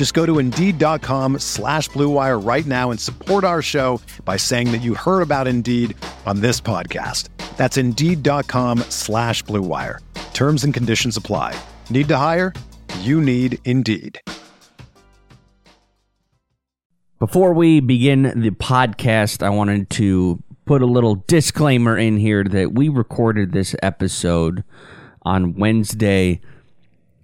Just go to Indeed.com slash BlueWire right now and support our show by saying that you heard about Indeed on this podcast. That's Indeed.com slash BlueWire. Terms and conditions apply. Need to hire? You need Indeed. Before we begin the podcast, I wanted to put a little disclaimer in here that we recorded this episode on Wednesday,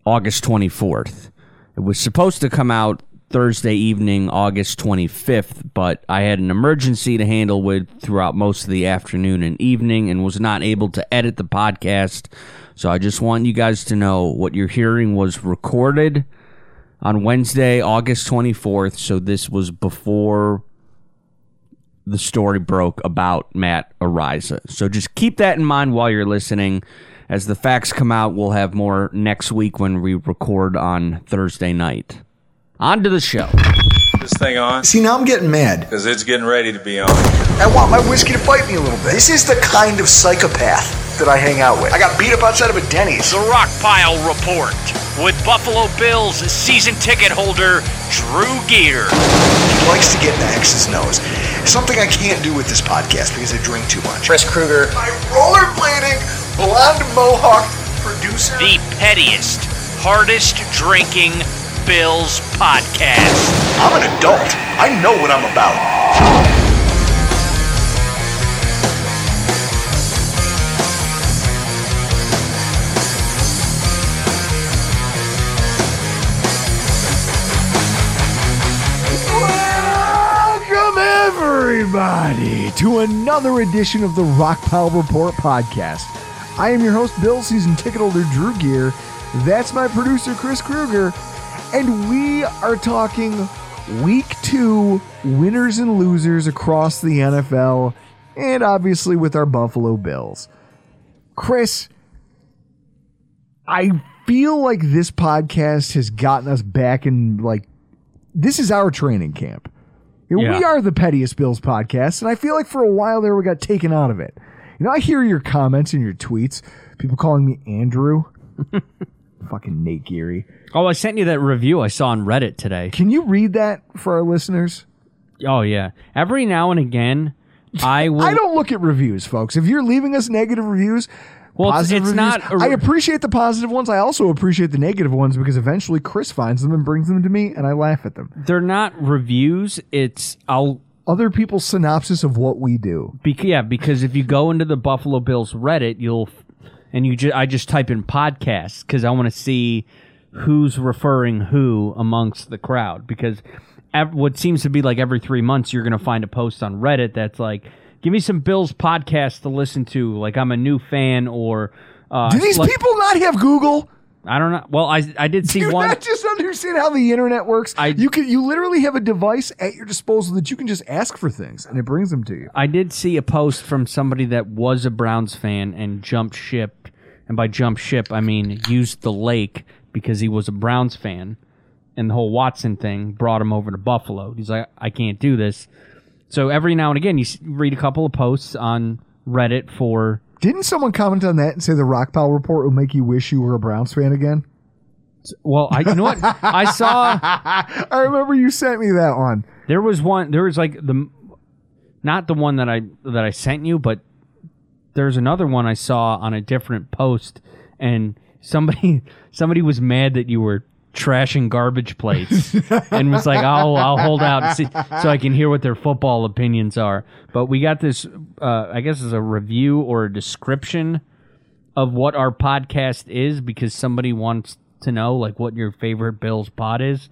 August 24th. It was supposed to come out Thursday evening, August 25th, but I had an emergency to handle with throughout most of the afternoon and evening and was not able to edit the podcast. So I just want you guys to know what you're hearing was recorded on Wednesday, August 24th. So this was before the story broke about Matt Araiza. So just keep that in mind while you're listening. As the facts come out, we'll have more next week when we record on Thursday night. On to the show. This thing on? See, now I'm getting mad. Because it's getting ready to be on. I want my whiskey to bite me a little bit. This is the kind of psychopath that I hang out with. I got beat up outside of a Denny's. The Rockpile Report with Buffalo Bills season ticket holder Drew Gear. He likes to get in the X's nose. Something I can't do with this podcast because I drink too much. Chris Kruger. My rollerblading, blonde mohawk producer. The pettiest, hardest drinking Bills podcast. I'm an adult. I know what I'm about. Everybody, to another edition of the Rockpile Report podcast. I am your host, Bill, season ticket holder Drew Gear. That's my producer, Chris Krueger. And we are talking week two winners and losers across the NFL, and obviously with our Buffalo Bills. Chris, I feel like this podcast has gotten us back in, like, this is our training camp. You know, Yeah. We are the pettiest Bills podcast, and I feel like for a while there we got taken out of it. You know, I hear your comments and your tweets, people calling me Andrew. Fucking Nate Geary. Oh, I sent you that review I saw on Reddit today. Can you read that for our listeners? Oh, yeah. Every now and again, I will. I don't look at reviews, folks. If you're leaving us negative reviews, Well, it's- positive it's reviews, not a I appreciate the positive ones. I also appreciate the negative ones because eventually Chris finds them and brings them to me, and I laugh at them. They're not reviews. It's. I'll. Other people's synopsis of what we do. Bec- yeah, because if you go into the Buffalo Bills Reddit, you'll. And you ju- I just type in podcasts because I want to see who's referring who amongst the crowd because ev- what seems to be like every three months you're going to find a post on Reddit that's like, give me some Bills podcasts to listen to. Like I'm a new fan or. Uh, Do these like- people not have Google? I don't know. Well, I I did see Do one. not just understand how the internet works? I- you can you literally have a device at your disposal that you can just ask for things and it brings them to you. I did see a post from somebody that was a Browns fan and jumped ship, and by jump ship I mean used the lake because he was a Browns fan, and the whole Watson thing brought him over to Buffalo. He's like, I can't do this. So every now and again, you read a couple of posts on Reddit for. Didn't someone comment on that and say the Rockpile report will make you wish you were a Browns fan again? Well, I you know what I saw. I remember you sent me that one. There was one. There was like the, not the one that I that I sent you, but there's another one I saw on a different post, and somebody somebody was mad that you were trashing garbage plates and was like, "I'll I'll hold out see, so I can hear what their football opinions are." But we got this, uh, I guess, is a review or a description of what our podcast is because somebody wants to know like what your favorite Bills pod is,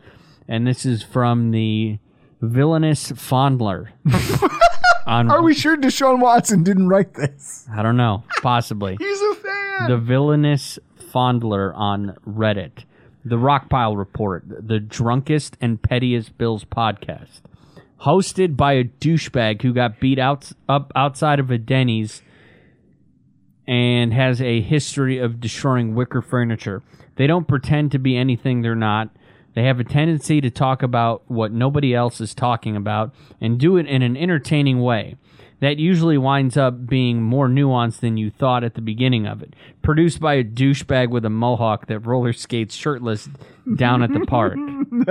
and this is from the villainous fondler. on Are we sure Deshaun Watson didn't write this? I don't know, possibly He's a fan. the villainous fondler on Reddit, the Rockpile Report, the drunkest and pettiest Bills podcast, hosted by a douchebag who got beat out up outside of a Denny's and has a history of destroying wicker furniture. They don't pretend to be anything they're not. They have a tendency to talk about what nobody else is talking about and do it in an entertaining way. That usually winds up being more nuanced than you thought at the beginning of it. Produced by a douchebag with a mohawk that roller skates shirtless down at the park.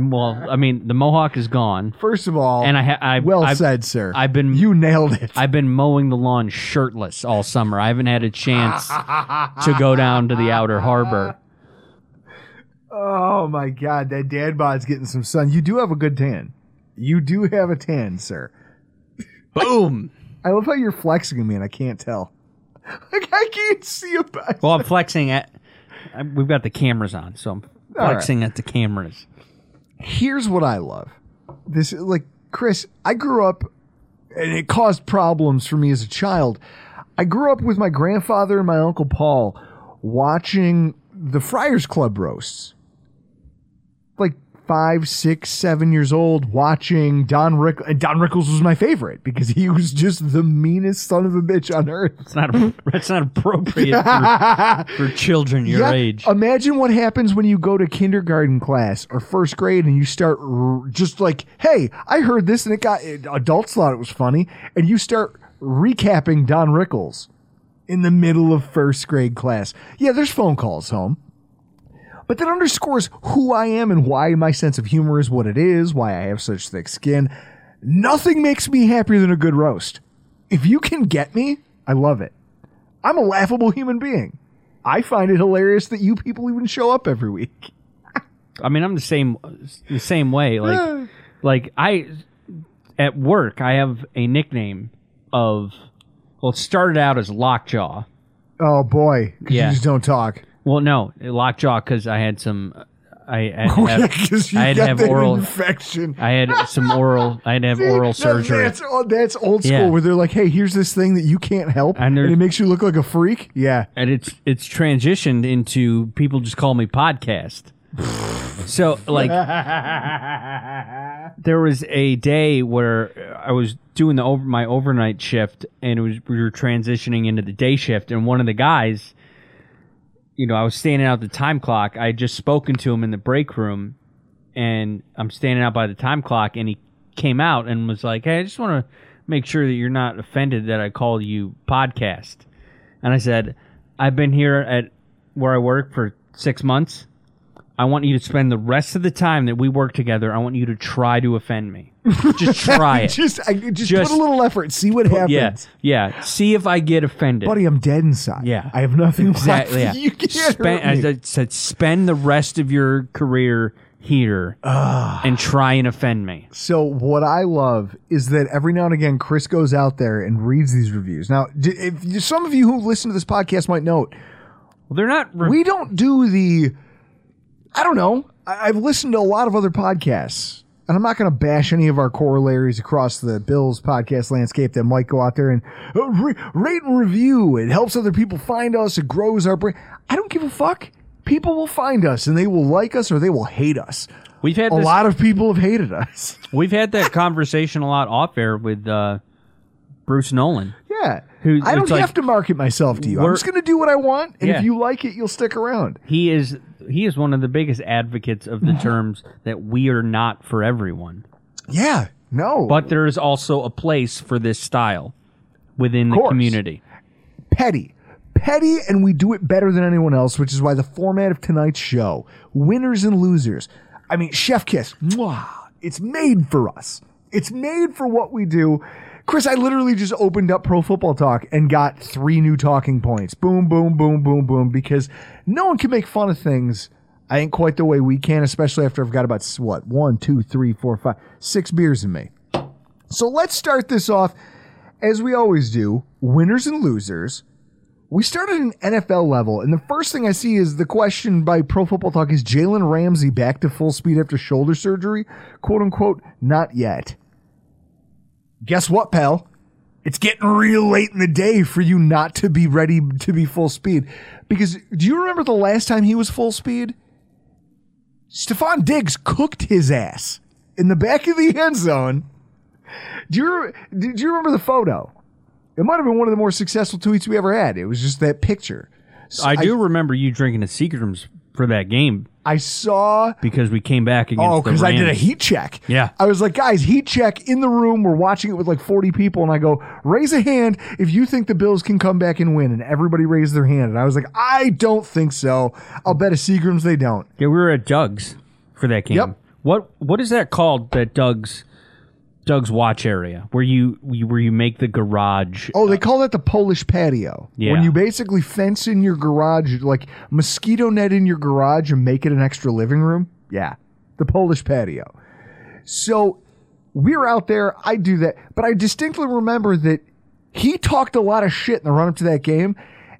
well, I mean, the mohawk is gone. First of all, And I ha- I- well I've- said, sir. I've been- you nailed it. I've been mowing the lawn shirtless all summer. I haven't had a chance to go down to the outer harbor. oh my god, that dad bod's getting some sun. You do have a good tan. You do have a tan, sir. Boom. I love how you're flexing me, and I can't tell. Like I can't see a bicep. Well, I'm flexing at. I- We've got the cameras on, so I'm All right. flexing at the cameras. here's what I love. This like Chris, I grew up and it caused problems for me as a child. I grew up with my grandfather and my uncle Paul watching the Friars Club roasts. Like five, six, seven years old, watching Don Rick. Don Rickles was my favorite because he was just the meanest son of a bitch on earth. It's not. It's not appropriate for, for children your Yeah, age. Imagine what happens when you go to kindergarten class or first grade and you start r- just like, hey, I heard this and it got adults thought it was funny, and you start recapping Don Rickles in the middle of first grade class. Yeah, there's phone calls home. But that underscores who I am and why my sense of humor is what it is, why I have such thick skin. Nothing makes me happier than a good roast. If you can get me, I love it. I'm a laughable human being. I find it hilarious that you people even show up every week. I mean, I'm the same. The same way. Like, like I at work, I have a nickname of. Well, it started out as Lockjaw. Oh boy, Yeah. you just don't talk. Well, no, Lockjaw because I had some. I, I had, Because you I had have oral. infection. I had some oral. I had to have oral surgery. That's, oh, that's old school. Yeah. Where they're like, "Hey, here's this thing that you can't help, And and, it makes you look like a freak." Yeah, and it's it's transitioned into people just call me podcast. so like there was a day where I was doing the over my overnight shift and it was we were transitioning into the day shift and one of the guys you know I was standing out the time clock I had just spoken to him in the break room and I'm standing out by the time clock and he came out and was like hey I just want to make sure that you're not offended that I called you podcast and I said, I've been here at where I work for six months. I want you to spend the rest of the time that we work together. I want you to try to offend me. Just try it. just I, just, Just- put a little effort, see what happens. yeah, yeah. See if I get offended. buddy, I'm dead inside. Yeah. I have nothing exactly. Yeah. You can't spend, hurt me. I said, spend the rest of your career here ah. and try and offend me. So what I love is that every now and again Chris goes out there and reads these reviews. Now, d- if some of you who listen to this podcast might note, Well, they're not. Re- we don't do the i don't know. I- i've listened to a lot of other podcasts and i'm not going to bash any of our corollaries across the bills podcast landscape that might go out there and uh, re- rate and review. It helps other people find us. It grows our brand. i don't give a fuck. People will find us and they will like us or they will hate us. We've had a this, lot of people have hated us. We've had that conversation a lot off air with uh, Bruce Nolan. yeah. Who- i don't it's like- have to market myself to you. I'm We're- just going to do what i want and Yeah. if you like it you'll stick around. He is he is one of the biggest advocates of the mm-hmm. terms that we are not for everyone. yeah no But there is also a place for this style within the course. community. petty. Petty, and we do it better than anyone else, which is why the format of tonight's show, winners and losers. I mean, Chef Kiss, mwah, it's made for us. It's made for what we do. Chris, I literally just opened up Pro Football Talk and got three new talking points. Boom, boom, boom, boom, boom, because no one can make fun of things I ain't quite the way we can, especially after I've got about what one, two, three, four, five, six beers in me. So let's start this off as we always do winners and losers. We started an NFL level, and the first thing I see is the question by Pro Football Talk is Jalen Ramsey back to full speed after shoulder surgery? Quote unquote, not yet. Guess what, pal? It's getting real late in the day for you not to be ready to be full speed. Because do you remember the last time he was full speed? Stefon Diggs cooked his ass in the back of the end zone. Do you, do you remember the photo? It might have been one of the more successful tweets we ever had. It was just that picture. So I do remember you drinking at Seagram's for that game I saw. because we came back against Oh, because I did a heat check. Yeah. I was like, guys, heat check in the room. We're watching it with like 40 people. And I go, raise a hand if you think the Bills can come back and win. And everybody raised their hand. And I was like, I don't think so. I'll bet a Seagrams they don't. Yeah, we were at Doug's for that game. Yep. What what is that called? That Doug's Doug's watch area where you where you make the garage. Oh, they uh, call that the Polish patio. Yeah. When you basically fence in your garage, like mosquito net in your garage and make it an extra living room. Yeah. The Polish patio. So we're out there. I do that. But I distinctly remember that he talked a lot of shit in the run up to that game.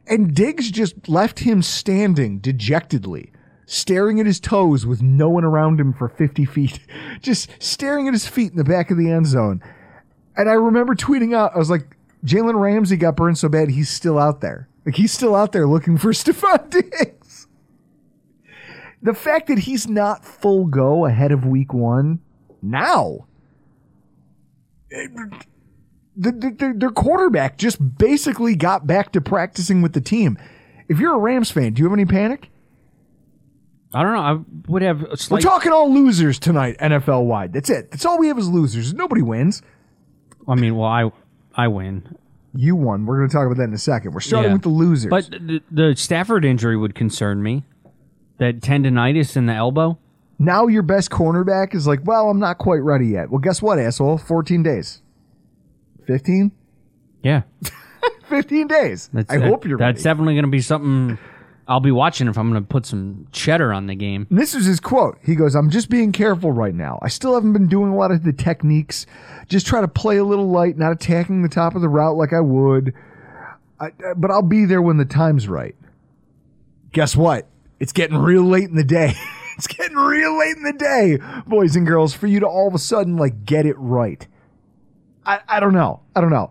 And Diggs just left him standing dejectedly, staring at his toes with no one around him for 50 feet, just staring at his feet in the back of the end zone. And I remember tweeting out, I was like, Jalen Ramsey got burned so bad, he's still out there. Like, he's still out there looking for Stefon Diggs. The fact that he's not full go ahead of week one now, the, the- their quarterback just basically got back to practicing with the team. If you're a Rams fan, do you have any panic? I don't know. I would have a We're talking all losers tonight, NFL wide. That's it. That's all we have is losers. Nobody wins. I mean, well, I I win, You won. We're going to talk about that in a second. We're starting Yeah. with the losers. but the, the Stafford injury would concern me. That tendonitis in the elbow. now your best cornerback is like, well, I'm not quite ready yet. Well, guess what, asshole? 14 days. 15? Yeah, 15 days. that's, I hope you're That's ready. definitely going to be something I'll be watching if I'm going to put some cheddar on the game. And this is his quote. He goes, I'm just being careful right now. I still haven't been doing a lot of the techniques. Just try to play a little light, not attacking the top of the route like I would. I, I- but I'll be there when the time's right. Guess what? It's getting real late in the day. it's getting real late in the day, boys and girls, for you to all of a sudden like get it right. I, I don't know. I don't know.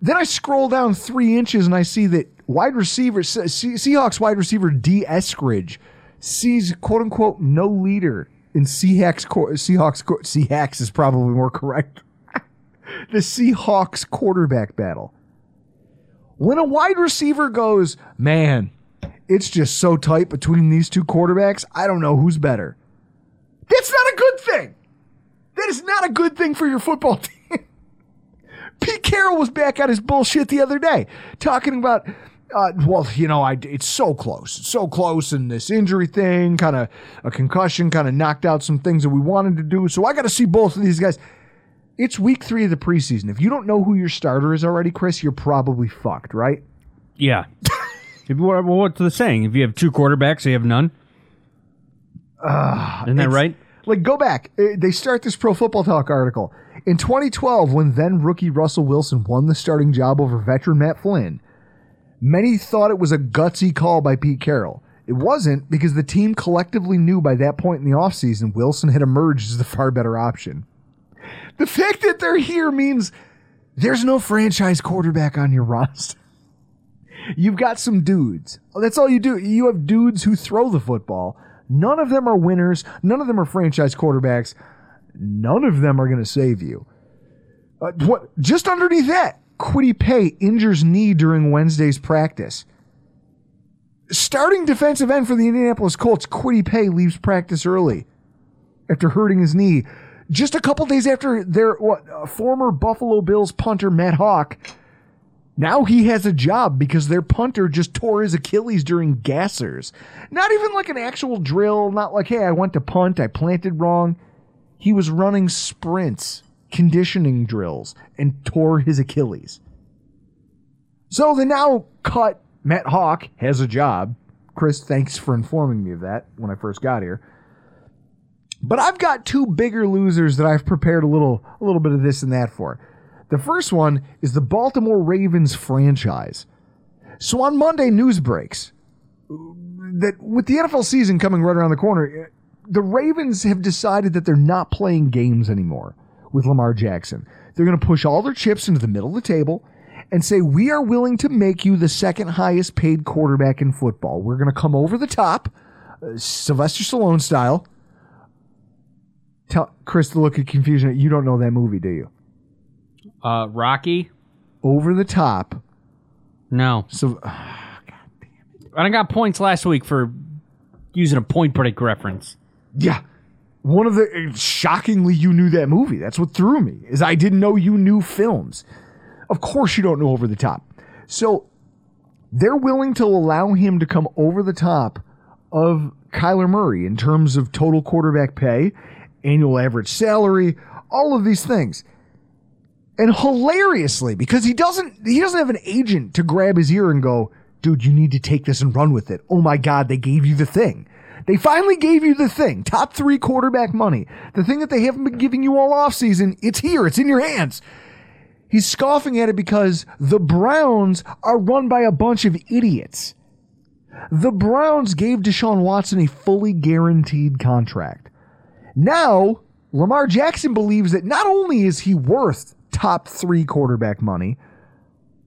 Then I scroll down three inches and I see that wide receiver, Se- Se- Seahawks wide receiver Dee Eskridge sees quote unquote no leader in Seahawks. Seahawks. Seahawks is probably more correct. the Seahawks quarterback battle. When a wide receiver goes, man, it's just so tight between these two quarterbacks, I don't know who's better. That's not a good thing. That is not a good thing for your football team. Pete Carroll was back on his bullshit the other day, talking about, uh, well, you know, I, it's so close, it's so close, and this injury thing, kind of a concussion, kind of knocked out some things that we wanted to do. So I got to see both of these guys. It's week three of the preseason. If you don't know who your starter is already, Chris, you're probably fucked, right? Yeah. if, well, what's the saying? If you have two quarterbacks, you have none. Isn't that right? Like, go back. Uh, They start this Pro Football Talk article. In 2012, when then rookie Russell Wilson won the starting job over veteran Matt Flynn, many thought it was a gutsy call by Pete Carroll. It wasn't because the team collectively knew by that point in the offseason Wilson had emerged as the far better option. The fact that they're here means there's no franchise quarterback on your roster. You've got some dudes. That's all you do. You have dudes who throw the football. None of them are winners. None of them are franchise quarterbacks. None of them are going to save you. Uh, what? Just underneath that, Kwity Paye injures knee during Wednesday's practice. Starting defensive end for the Indianapolis Colts, Kwity Paye leaves practice early after hurting his knee. Just a couple days after their what, uh, former Buffalo Bills punter Matt Haack now he has a job because their punter just tore his Achilles during gassers. Not even like an actual drill, not like, hey, I went to punt, I planted wrong. He was running sprints, conditioning drills, and tore his Achilles. So the now cut Matt Haack has a job. Chris, thanks for informing me of that when I first got here. But I've got two bigger losers that I've prepared a little a little bit of this and that for. The first one is the Baltimore Ravens franchise. So on Monday news breaks that with the NFL season coming right around the corner, the Ravens have decided that they're not playing games anymore with Lamar Jackson. They're going to push all their chips into the middle of the table and say, We are willing to make you the second highest paid quarterback in football. We're going to come over the top, uh, Sylvester Stallone style. Tell Chris the look of confusion. You don't know that movie, do you? Uh, Rocky? Over the top. No. So and I got points last week for using a point break reference. Yeah. One of the uh, shockingly you knew that movie. That's what threw me. Is I didn't know you knew films. Of course you don't know over the top. So they're willing to allow him to come over the top of Kyler Murray in terms of total quarterback pay, annual average salary, all of these things. And hilariously, because he doesn't he doesn't have an agent to grab his ear and go, dude, you need to take this and run with it. Oh my God, they gave you the thing. They finally gave you the thing. Top three quarterback money. The thing that they haven't been giving you all offseason, it's here. It's in your hands. He's scoffing at it because the Browns are run by a bunch of idiots. The Browns gave Deshaun Watson a fully guaranteed contract. Now, Lamar Jackson believes that not only is he worth top three quarterback money,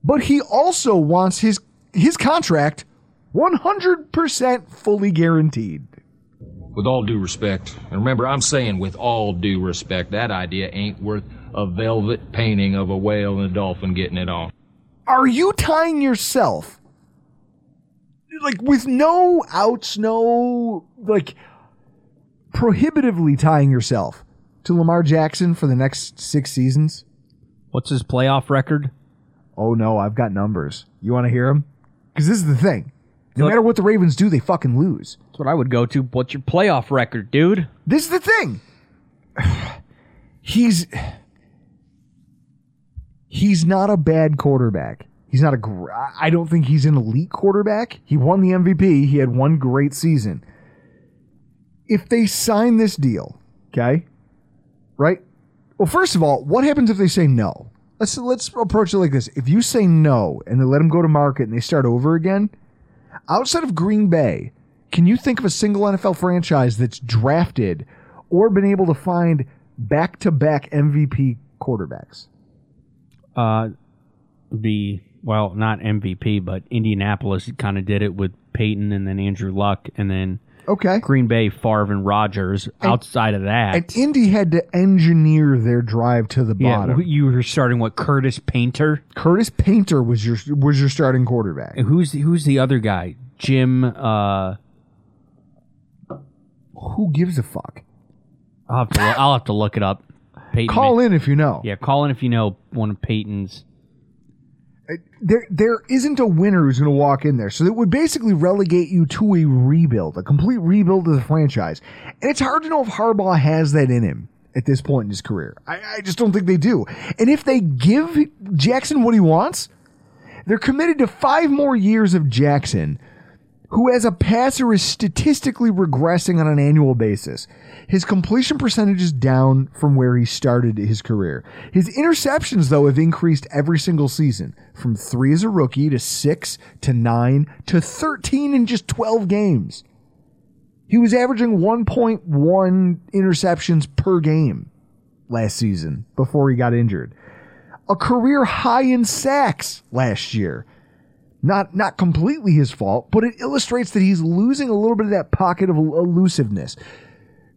but he also wants his his contract 100% fully guaranteed. With all due respect, and remember, I'm saying with all due respect, that idea ain't worth a velvet painting of a whale and a dolphin getting it on. Are you tying yourself, like with no outs, no, like prohibitively tying yourself to Lamar Jackson for the next six seasons? What's his playoff record? Oh no, I've got numbers. You want to hear them? Because this is the thing. No Look- matter what the Ravens do, they fucking lose. What I would go to. What's your playoff record, dude? This is the thing. He's he's not a bad quarterback. He's not a. gr- I don't think he's an elite quarterback. He won the MVP. He had one great season. If they sign this deal, okay, right? Well, first of all, what happens if they say no? Let's let's approach it like this. If you say no and they let him go to market and they start over again, outside of Green Bay, can you think of a single NFL franchise that's drafted or been able to find back-to-back MVP quarterbacks? Uh, be well, not MVP, but Indianapolis kind of did it with Peyton and then Andrew Luck, and then Okay. Green Bay, Favre, and Rodgers. Outside of that, And Indy had to engineer their drive to the yeah, bottom. you were starting what Curtis Painter. Curtis Painter was your was your starting quarterback. And Who's who's the other guy? Jim. Uh, Who gives a fuck? I'll have to. I'll have to look it up. Peyton Call in if you know. Yeah, call in if you know one of Peyton's. Uh, there there isn't a winner who's going to walk in there. So it would basically relegate you to a rebuild, a complete rebuild of the franchise. And it's hard to know if Harbaugh has that in him at this point in his career. I, I just don't think they do. And if they give Jackson what he wants, they're committed to five more years of Jackson, who as a passer is statistically regressing on an annual basis. His completion percentage is down from where he started his career. His interceptions, though, have increased every single season from three as a rookie to six to nine to 13 in just 12 games. He was averaging 1.1 interceptions per game last season before he got injured. A career high in sacks last year. Not not completely his fault, but it illustrates that he's losing a little bit of that pocket of elusiveness.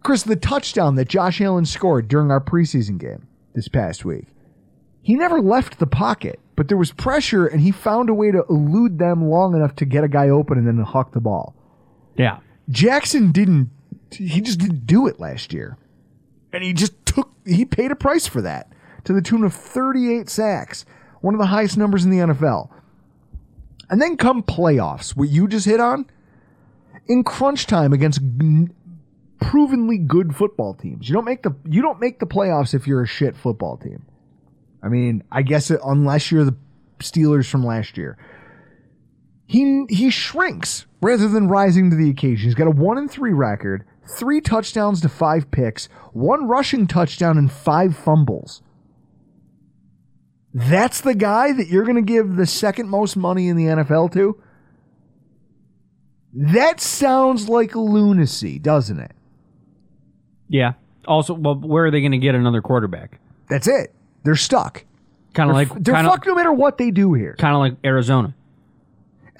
Chris, the touchdown that Josh Allen scored during our preseason game this past week, he never left the pocket, but there was pressure and he found a way to elude them long enough to get a guy open and then huck the ball. Yeah, Jackson didn't, he just didn't do it last year. And he just took, he paid a price for that to the tune of 38 sacks, one of the highest numbers in the NFL. And then come playoffs, what you just hit on, in crunch time against provenly good football teams. You don't make the you don't make the playoffs if you're a shit football team. I mean, I guess it, unless you're the Steelers from last year. he he shrinks rather than rising to the occasion. He's got a one and three record, three touchdowns to five picks, one rushing touchdown, and five fumbles. That's the guy that you're going to give the second most money in the NFL to? That sounds like lunacy, doesn't it? Yeah. Also, well, where are they going to get another quarterback? That's it. They're stuck. Kind of like they're kind of fucked no matter what they do here. kind of like Arizona.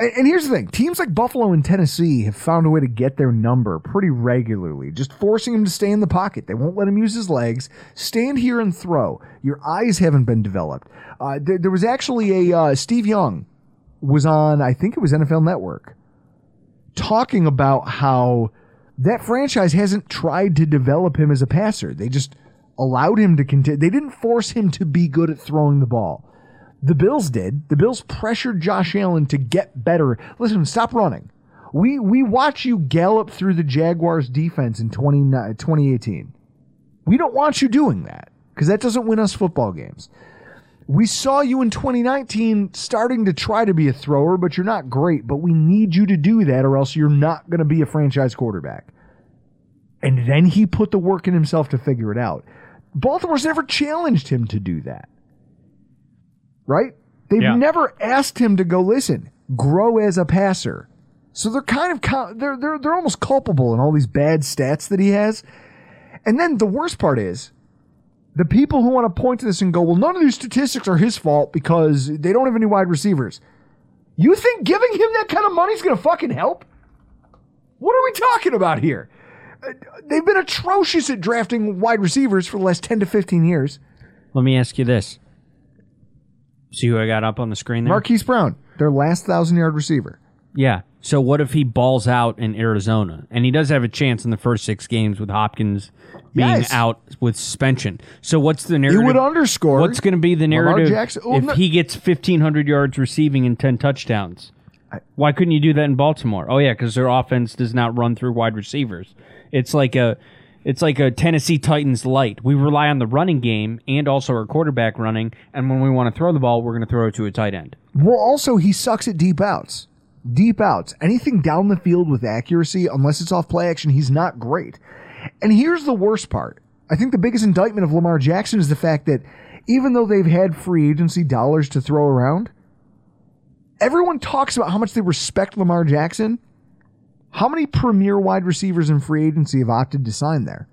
And, here's the thing teams like Buffalo and Tennessee have found a way to get their number pretty regularly, just forcing him to stay in the pocket. They won't let him use his legs, stand here and throw. Your eyes haven't been developed. Uh, there, there was actually a uh, Steve Young was on, I think it was NFL Network, talking about how that franchise hasn't tried to develop him as a passer. They just allowed him to continue. They didn't force him to be good at throwing the ball. The Bills did. The Bills pressured Josh Allen to get better. Listen, stop running. We we watch you gallop through the Jaguars defense in 20, 2018. We don't want you doing that because that doesn't win us football games. We saw you in 2019 starting to try to be a thrower, but you're not great. But we need you to do that, or else you're not going to be a franchise quarterback. And then he put the work in himself to figure it out. Baltimore's never challenged him to do that. Right? They've Yeah. never asked him to go listen, grow as a passer. So they're kind of they're they're they're almost culpable in all these bad stats that he has. And then the worst part is the people who want to point to this and go, "Well, none of these statistics are his fault because they don't have any wide receivers." You think giving him that kind of money is going to fucking help? What are we talking about here? Uh, They've been atrocious at drafting wide receivers for the last 10 to 15 years. Let me ask you this. See who I got up on the screen there? Marquise Brown, their last 1,000 yard receiver. Yeah. So what if he balls out in Arizona? And he does have a chance in the first six games with Hopkins being Yes. out with suspension. So what's the It narrative? would underscore. What's going to be the narrative well, oh, if no- he gets 1,500 yards receiving and 10 touchdowns? Why couldn't you do that in Baltimore? Oh yeah, because their offense does not run through wide receivers. It's like a, it's like a Tennessee Titans light. We rely on the running game and also our quarterback running. And when we want to throw the ball, we're going to throw it to a tight end. Well, also, he sucks at deep outs. Deep outs. Anything down the field with accuracy, unless it's off play action, he's not great. And here's the worst part. I think the biggest indictment of Lamar Jackson is the fact that even though they've had free agency dollars to throw around, everyone talks about how much they respect Lamar Jackson. How many premier wide receivers in free agency have opted to sign there?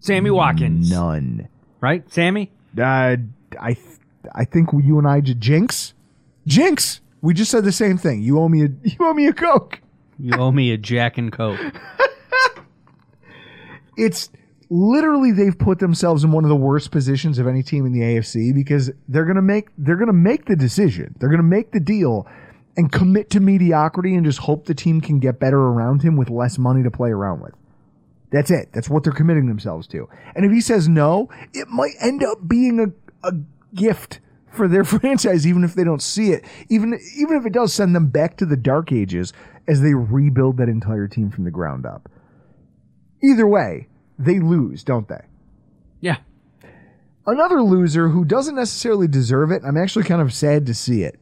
Sammy Watkins, None. right? Sammy. Uh, I, th- I think you and I just jinx, jinx. We just said the same thing. You owe me a, you owe me a coke. You owe me a Jack and Coke. It's literally they've put themselves in one of the worst positions of any team in the AFC because they're gonna make they're gonna make the decision. They're gonna make the deal and commit to mediocrity and just hope the team can get better around him with less money to play around with. That's it. That's what they're committing themselves to. And if he says no, it might end up being a, a gift for their franchise, even if they don't see it. Even even if it does send them back to the dark ages as they rebuild that entire team from the ground up. Either way, they lose, don't they? Yeah. Another loser who doesn't necessarily deserve it, I'm actually kind of sad to see it.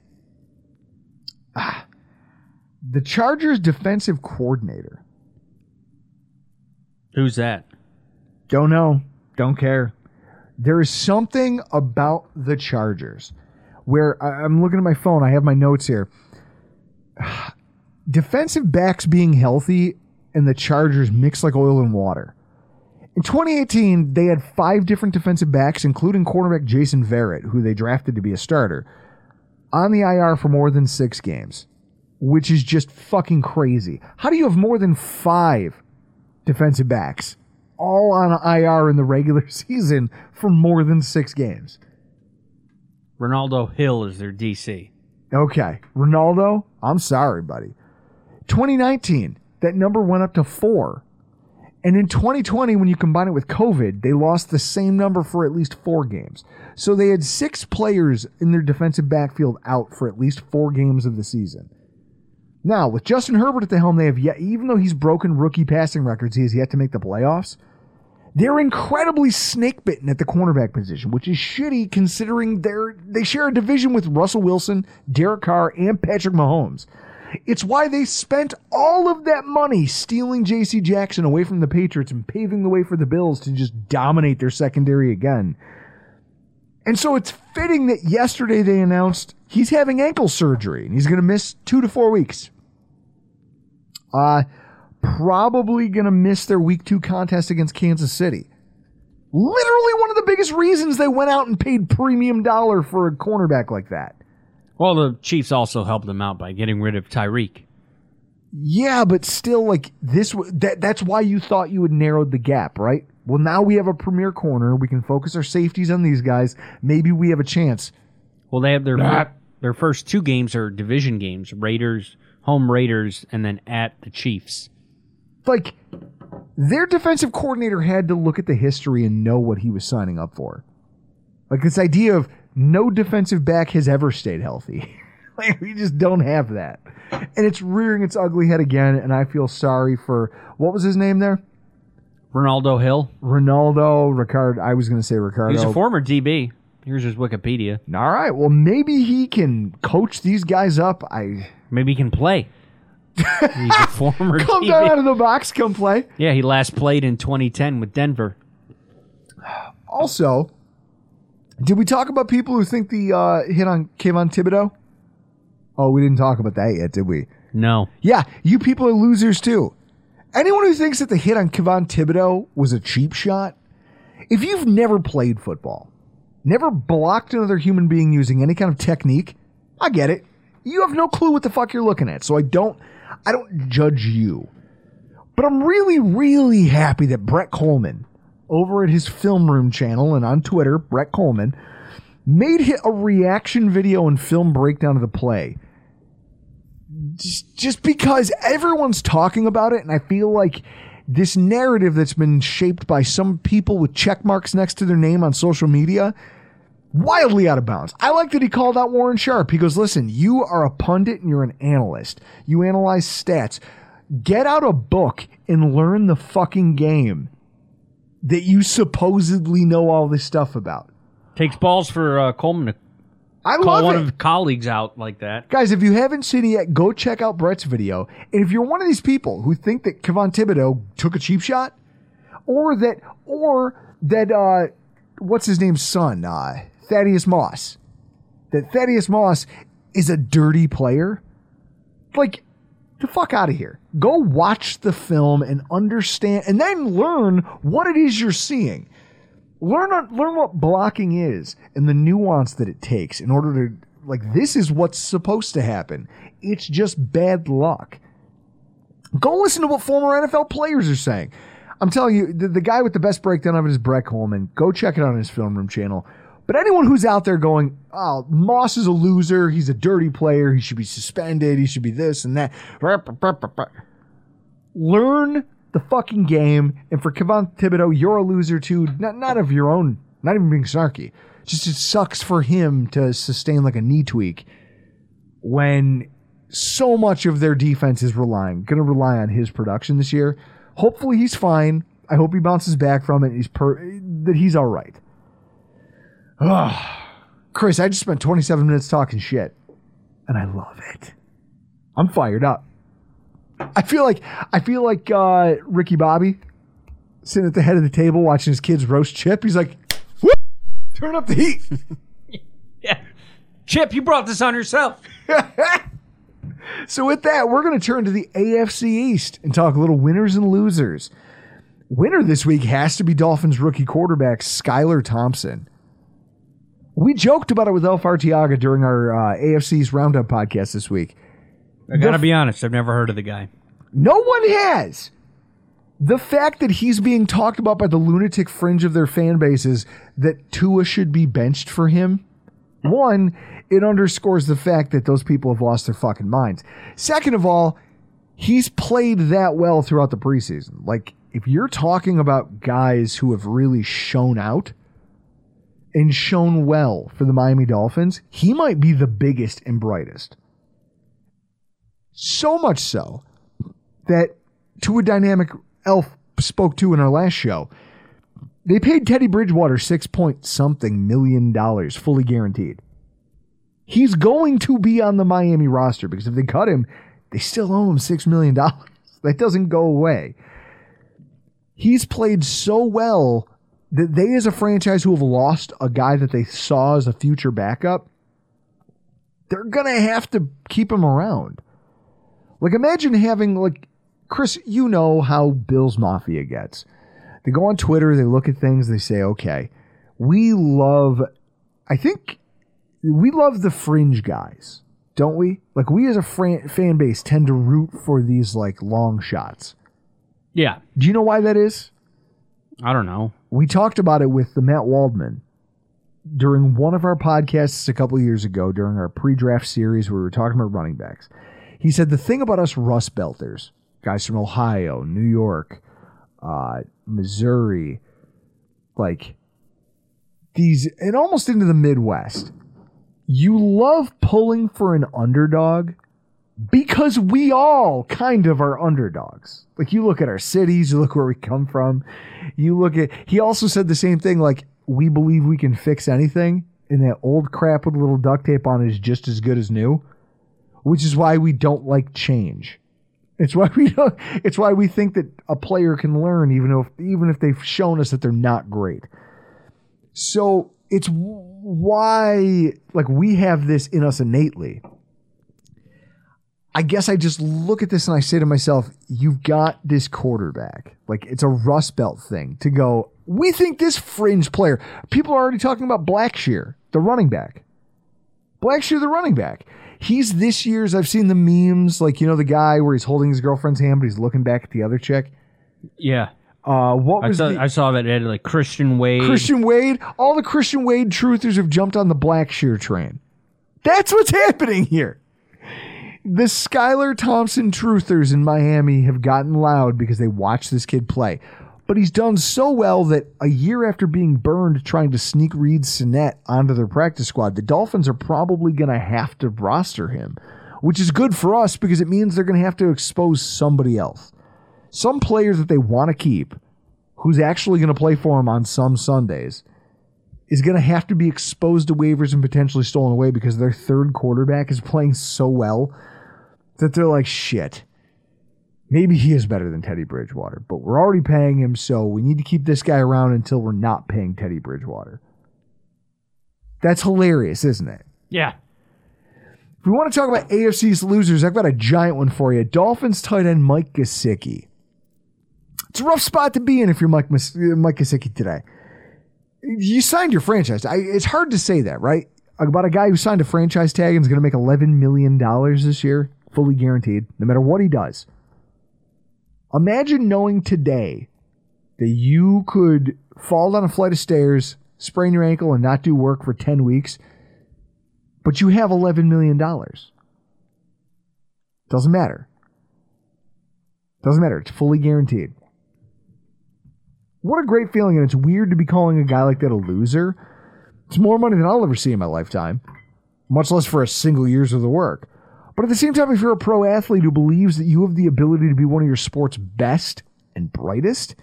Ah, the Chargers defensive coordinator. Who's that? Don't know. Don't care. There is something about the Chargers where I'm looking at my phone. I have my notes here. Defensive backs being healthy and the Chargers mix like oil and water. In 2018, they had five different defensive backs, including cornerback Jason Verrett, who they drafted to be a starter, on the IR for more than six games, which is just fucking crazy. How do you have more than five defensive backs all on IR in the regular season for more than six games? Renaldo Hill is their DC. Okay. Renaldo, I'm sorry, buddy. 2019, that number went up to four. And in 2020, when you combine it with COVID, they lost the same number for at least four games. So they had six players in their defensive backfield out for at least four games of the season. Now, with Justin Herbert at the helm, they have yet, even though he's broken rookie passing records, he has yet to make the playoffs. They're incredibly snake bitten at the cornerback position, which is shitty considering they're they share a division with Russell Wilson, Derek Carr, and Patrick Mahomes. It's why they spent all of that money stealing J.C. Jackson away from the Patriots and paving the way for the Bills to just dominate their secondary again. And so it's fitting that yesterday they announced he's having ankle surgery and he's going to miss two to four weeks. Uh, probably going to miss their week two contest against Kansas City. Literally one of the biggest reasons they went out and paid premium dollar for a cornerback like that. Well, the Chiefs also helped them out by getting rid of Tyreek. Yeah, but still, like this, that that's why you thought you had narrowed the gap, right? Well, now we have a premier corner. We can focus our safeties on these guys. Maybe we have a chance. Well, they have their their first two games are division games: Raiders, home Raiders, and then at the Chiefs. Like their defensive coordinator had to look at the history and know what he was signing up for. Like this idea of no defensive back has ever stayed healthy. like we just don't have that. And it's rearing its ugly head again, and I feel sorry for what was his name there? Renaldo Hill. Ronaldo, Ricardo. I was going to say Ricardo. He's a former DB. Here's his Wikipedia. All right. Well, maybe he can coach these guys up. I Maybe he can play. He's a former come DB. down out of the box, come play. Yeah, he last played in 2010 with Denver. Also, did we talk about people who think the uh, hit on Kayvon Thibodeaux? Oh, we didn't talk about that yet, did we? No. Yeah, you people are losers too. Anyone who thinks that the hit on Kayvon Thibodeaux was a cheap shot, if you've never played football, never blocked another human being using any kind of technique, I get it. You have no clue what the fuck you're looking at, so I don't I don't judge you. But I'm really, really happy that Brett Kollmann, over at his film room channel and on Twitter, Brett Kollmann, made a reaction video and film breakdown of the play just, because everyone's talking about it, and I feel like this narrative that's been shaped by some people with check marks next to their name on social media, wildly out of bounds. I like that he called out Warren Sharp. He goes, Listen, you are a pundit and you're an analyst. You analyze stats. Get out a book and learn the fucking game that you supposedly know all this stuff about. Takes balls for uh, Kollmann to I call love one it. of his colleagues out like that. Guys, if you haven't seen it yet, go check out Brett's video. And if you're one of these people who think that Kayvon Thibodeaux took a cheap shot, or that, or that, uh, what's his name's son, uh, Thaddeus Moss, that Thaddeus Moss is a dirty player, like, the fuck out of here. Go watch the film and understand, and then learn what it is you're seeing. Learn learn what blocking is and the nuance that it takes in order to like this is what's supposed to happen. It's just bad luck. Go listen to what former NFL players are saying. I'm telling you, the, the guy with the best breakdown of it is Brett Kollmann. Go check it on his film room channel. But anyone who's out there going, oh, Moss is a loser, he's a dirty player, he should be suspended, he should be this and that. Learn the fucking game. And for Kayvon Thibodeaux, you're a loser too. Not, not of your own, not even being snarky. Just it sucks for him to sustain like a knee tweak when so much of their defense is relying, going to rely on his production this year. Hopefully he's fine. I hope he bounces back from it. And he's per, that he's all right. Ugh. Chris, I just spent 27 minutes talking shit, and I love it. I'm fired up. I feel like I feel like uh, Ricky Bobby sitting at the head of the table watching his kids roast chip. He's like, "Whoop, turn up the heat. Yeah. Chip, you brought this on yourself. So with that, we're going to turn to the AFC East and talk a little winners and losers. Winner this week has to be Dolphins rookie quarterback Skylar Thompson. We joked about it with Elf Artiaga during our uh, AFC East Roundup podcast this week. I gotta be honest, I've never heard of the guy. No one has. The fact that he's being talked about by the lunatic fringe of their fan bases that Tua should be benched for him, one, it underscores the fact that those people have lost their fucking minds. Second of all, he's played that well throughout the preseason. Like, if you're talking about guys who have really shown out and shown well for the Miami Dolphins, he might be the biggest and brightest. So much so that to a dynamic elf spoke to in our last show, they paid Teddy Bridgewater six point something million dollars, fully guaranteed. He's going to be on the Miami roster because if they cut him, They still owe him $6 million. That doesn't go away. He's played so well that they, as a franchise who have lost a guy that they saw as a future backup, they're going to have to keep him around. Like, imagine having, like, Chris, you know how Bills Mafia gets. They go on Twitter, they look at things, they say, okay, we love, I think we love the fringe guys, don't we? Like, we as a fran- fan base tend to root for these, like, long shots. Yeah. Do you know why that is? I don't know. We talked about it with the Matt Waldman during one of our podcasts a couple years ago during our pre-draft series where we were talking about running backs. He said the thing about us Rust Belters, guys from Ohio, New York, uh, Missouri, like these, and almost into the Midwest, you love pulling for an underdog because we all kind of are underdogs. Like you look at our cities, you look where we come from, you look at. He also said the same thing. Like we believe we can fix anything, and that old crap with a little duct tape on it is just as good as new, which is why we don't like change. It's why we don't. It's why we think that a player can learn, even if even if they've shown us that they're not great. So it's why like we have this in us innately. I guess I just look at this and I say to myself, you've got this quarterback. Like it's a Rust Belt thing to go, we think this fringe player, people are already talking about Blackshear, the running back. Blackshear, the running back. He's this year's, I've seen the memes, like, you know, the guy where he's holding his girlfriend's hand, but he's looking back at the other chick. Yeah. Uh, what I was saw, the, I saw that it had like Christian Wade. Christian Wade? All the Christian Wade truthers have jumped on the Blackshear train. That's what's happening here. The Skylar Thompson truthers in Miami have gotten loud because they watched this kid play. But he's done so well that a year after being burned trying to sneak Reid Sinnett onto their practice squad, the Dolphins are probably going to have to roster him, which is good for us because it means they're going to have to expose somebody else. Some players that they want to keep, who's actually going to play for them on some Sundays, is going to have to be exposed to waivers and potentially stolen away because their third quarterback is playing so well that they're like, shit. Maybe he is better than Teddy Bridgewater, but we're already paying him, so we need to keep this guy around until we're not paying Teddy Bridgewater. That's hilarious, isn't it? Yeah. If we want to talk about AFC's losers, I've got a giant one for you. Dolphins tight end Mike Gesicki. It's a rough spot to be in if you're Mike, Mas- Mike Gesicki today. You signed your franchise. I, it's hard to say that, right? About a guy who signed a franchise tag and is going to make $11 million this year, fully guaranteed, no matter what he does. Imagine knowing today that you could fall down a flight of stairs, sprain your ankle, and not do work for 10 weeks, but you have $11 million. Doesn't matter. Doesn't matter. It's fully guaranteed. What a great feeling, and it's weird to be calling a guy like that a loser. It's more money than I'll ever see in my lifetime, much less for a single year's of work. But at the same time, if you're a pro athlete who believes that you have the ability to be one of your sport's best and brightest,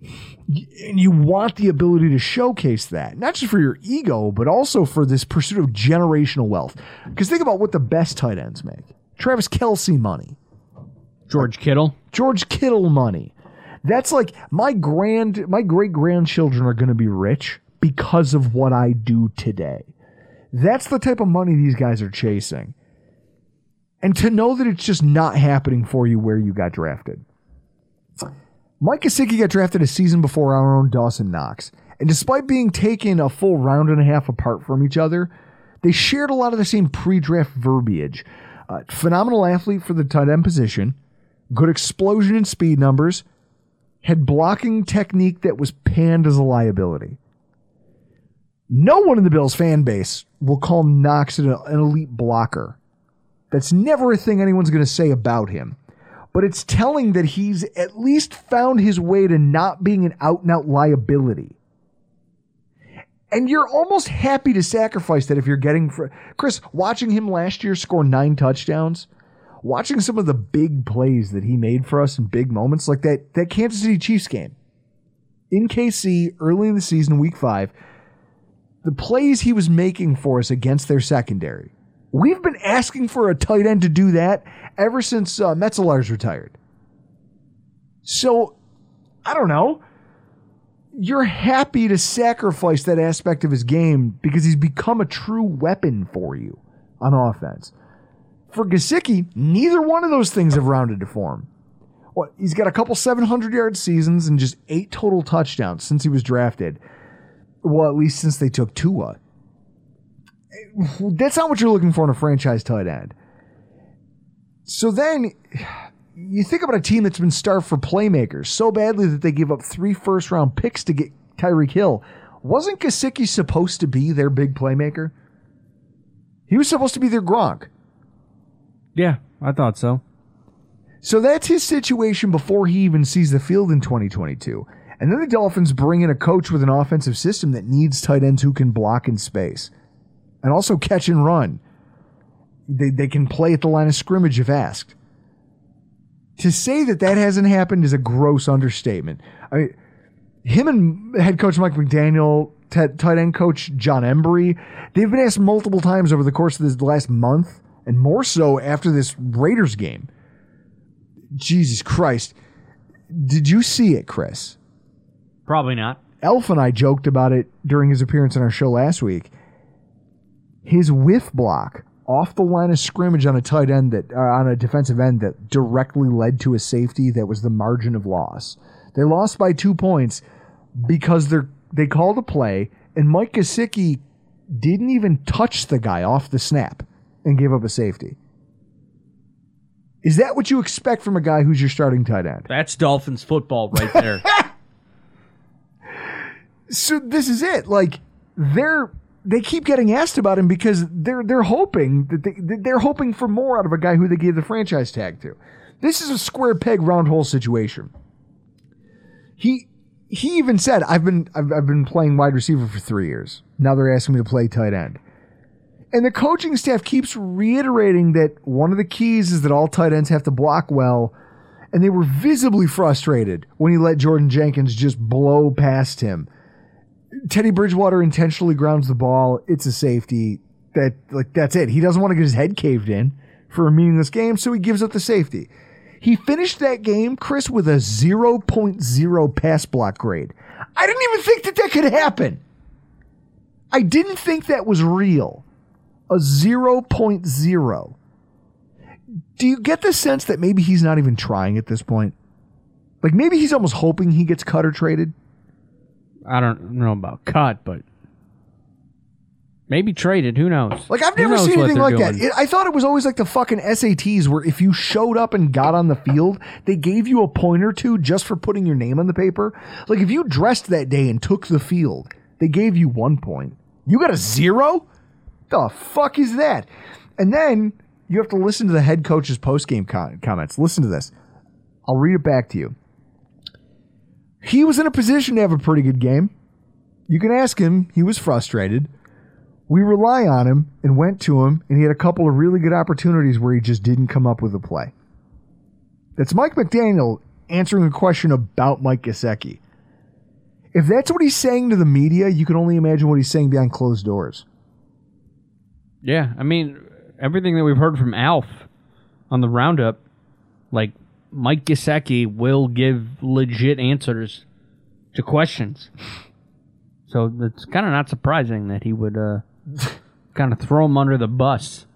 and you want the ability to showcase that, not just for your ego, but also for this pursuit of generational wealth. Because think about what the best tight ends make Travis Kelce money, George Kittle. George Kittle money. That's like my grand, my great grandchildren are going to be rich because of what I do today. That's the type of money these guys are chasing. And to know that it's just not happening for you where you got drafted. Mike Gesicki got drafted a season before our own Dawson Knox. And despite being taken a full round and a half apart from each other, they shared a lot of the same pre draft verbiage. Uh, phenomenal athlete for the tight end position, good explosion and speed numbers, had blocking technique that was panned as a liability. No one in the Bills fan base will call Knox an elite blocker. That's never a thing anyone's going to say about him. But it's telling that he's at least found his way to not being an out and out liability. And you're almost happy to sacrifice that if you're getting. Fr- Chris, watching him last year score nine touchdowns, watching some of the big plays that he made for us in big moments, like that, that Kansas City Chiefs game in KC early in the season, week five, the plays he was making for us against their secondary We've been asking for a tight end to do that ever since uh, Metzelaars retired. So, I don't know. You're happy to sacrifice that aspect of his game because he's become a true weapon for you on offense. For Gesicki, neither one of those things have rounded to form. What he's got a couple 700 yard seasons and just eight total touchdowns since he was drafted. Well, at least since they took Tua. That's not what you're looking for in a franchise tight end. So then you think about a team that's been starved for playmakers so badly that they give up three first round picks to get Tyreek Hill. Wasn't Gesicki supposed to be their big playmaker? He was supposed to be their Gronk. Yeah, I thought so. So that's his situation before he even sees the field in 2022. And then the Dolphins bring in a coach with an offensive system that needs tight ends who can block in space and also catch and run. They, they can play at the line of scrimmage if asked. To say that that hasn't happened is a gross understatement. I mean, him and head coach Mike McDaniel, t- tight end coach Jon Embree, they've been asked multiple times over the course of this last month, and more so after this Raiders game. Jesus Christ. Did you see it, Chris? Probably not. Elf and I joked about it during his appearance on our show last week. His whiff block off the line of scrimmage on a tight end that uh, on a defensive end that directly led to a safety that was the margin of loss. They lost by two points because they they called a play and Mike Gesicki didn't even touch the guy off the snap and gave up a safety. Is that what you expect from a guy who's your starting tight end? That's Dolphins football right there. so this is it. Like they're they keep getting asked about him because they're they're hoping that they they're hoping for more out of a guy who they gave the franchise tag to. This is a square peg round hole situation. He he even said, "I've been I've, I've been playing wide receiver for three years. Now they're asking me to play tight end." And the coaching staff keeps reiterating that one of the keys is that all tight ends have to block well. And they were visibly frustrated when he let Jordan Jenkins just blow past him. Teddy Bridgewater intentionally grounds the ball. It's a safety. That like that's it. He doesn't want to get his head caved in for a meaningless game, so he gives up the safety. He finished that game, Chris, with a 0.0 pass block grade. I didn't even think that that could happen. I didn't think that was real a 0.0. Do you get the sense that maybe he's not even trying at this point? Like maybe he's almost hoping he gets cut or traded? I don't know about cut, but maybe traded. Who knows? Like I've Who never seen anything like that. It, I thought it was always like the fucking SATs where if you showed up and got on the field, they gave you a point or two just for putting your name on the paper. Like if you dressed that day and took the field, they gave you one point. You got a zero? The fuck is that? And then you have to listen to the head coach's post game comments. Listen to this. I'll read it back to you. He was in a position to have a pretty good game. You can ask him. He was frustrated. We rely on him and went to him, and he had a couple of really good opportunities where he just didn't come up with a play. That's Mike McDaniel answering a question about Mike Gesicki. If that's what he's saying to the media, you can only imagine what he's saying behind closed doors. Yeah, I mean everything that we've heard from Alf on the roundup, like Mike Gesicki will give legit answers to questions. So it's kind of not surprising that he would uh, kind of throw him under the bus.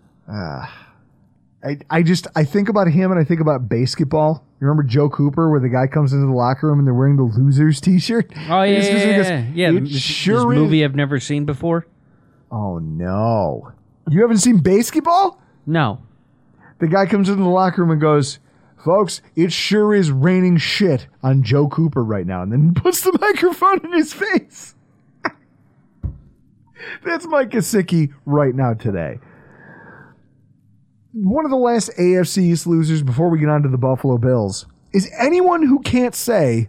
I, I just I think about him and I think about basketball. You remember Joe Cooper, where the guy comes into the locker room and they're wearing the losers T-shirt? Oh yeah, yeah, yeah, yeah. this, sure this is- movie I've never seen before. Oh no, you haven't seen basketball? No, The guy comes into the locker room and goes, "Folks, it sure is raining shit on Joe Cooper right now," and then puts the microphone in his face. That's Mike Gesicki right now today. One of the last AFC East losers before we get on to the Buffalo Bills is anyone who can't say,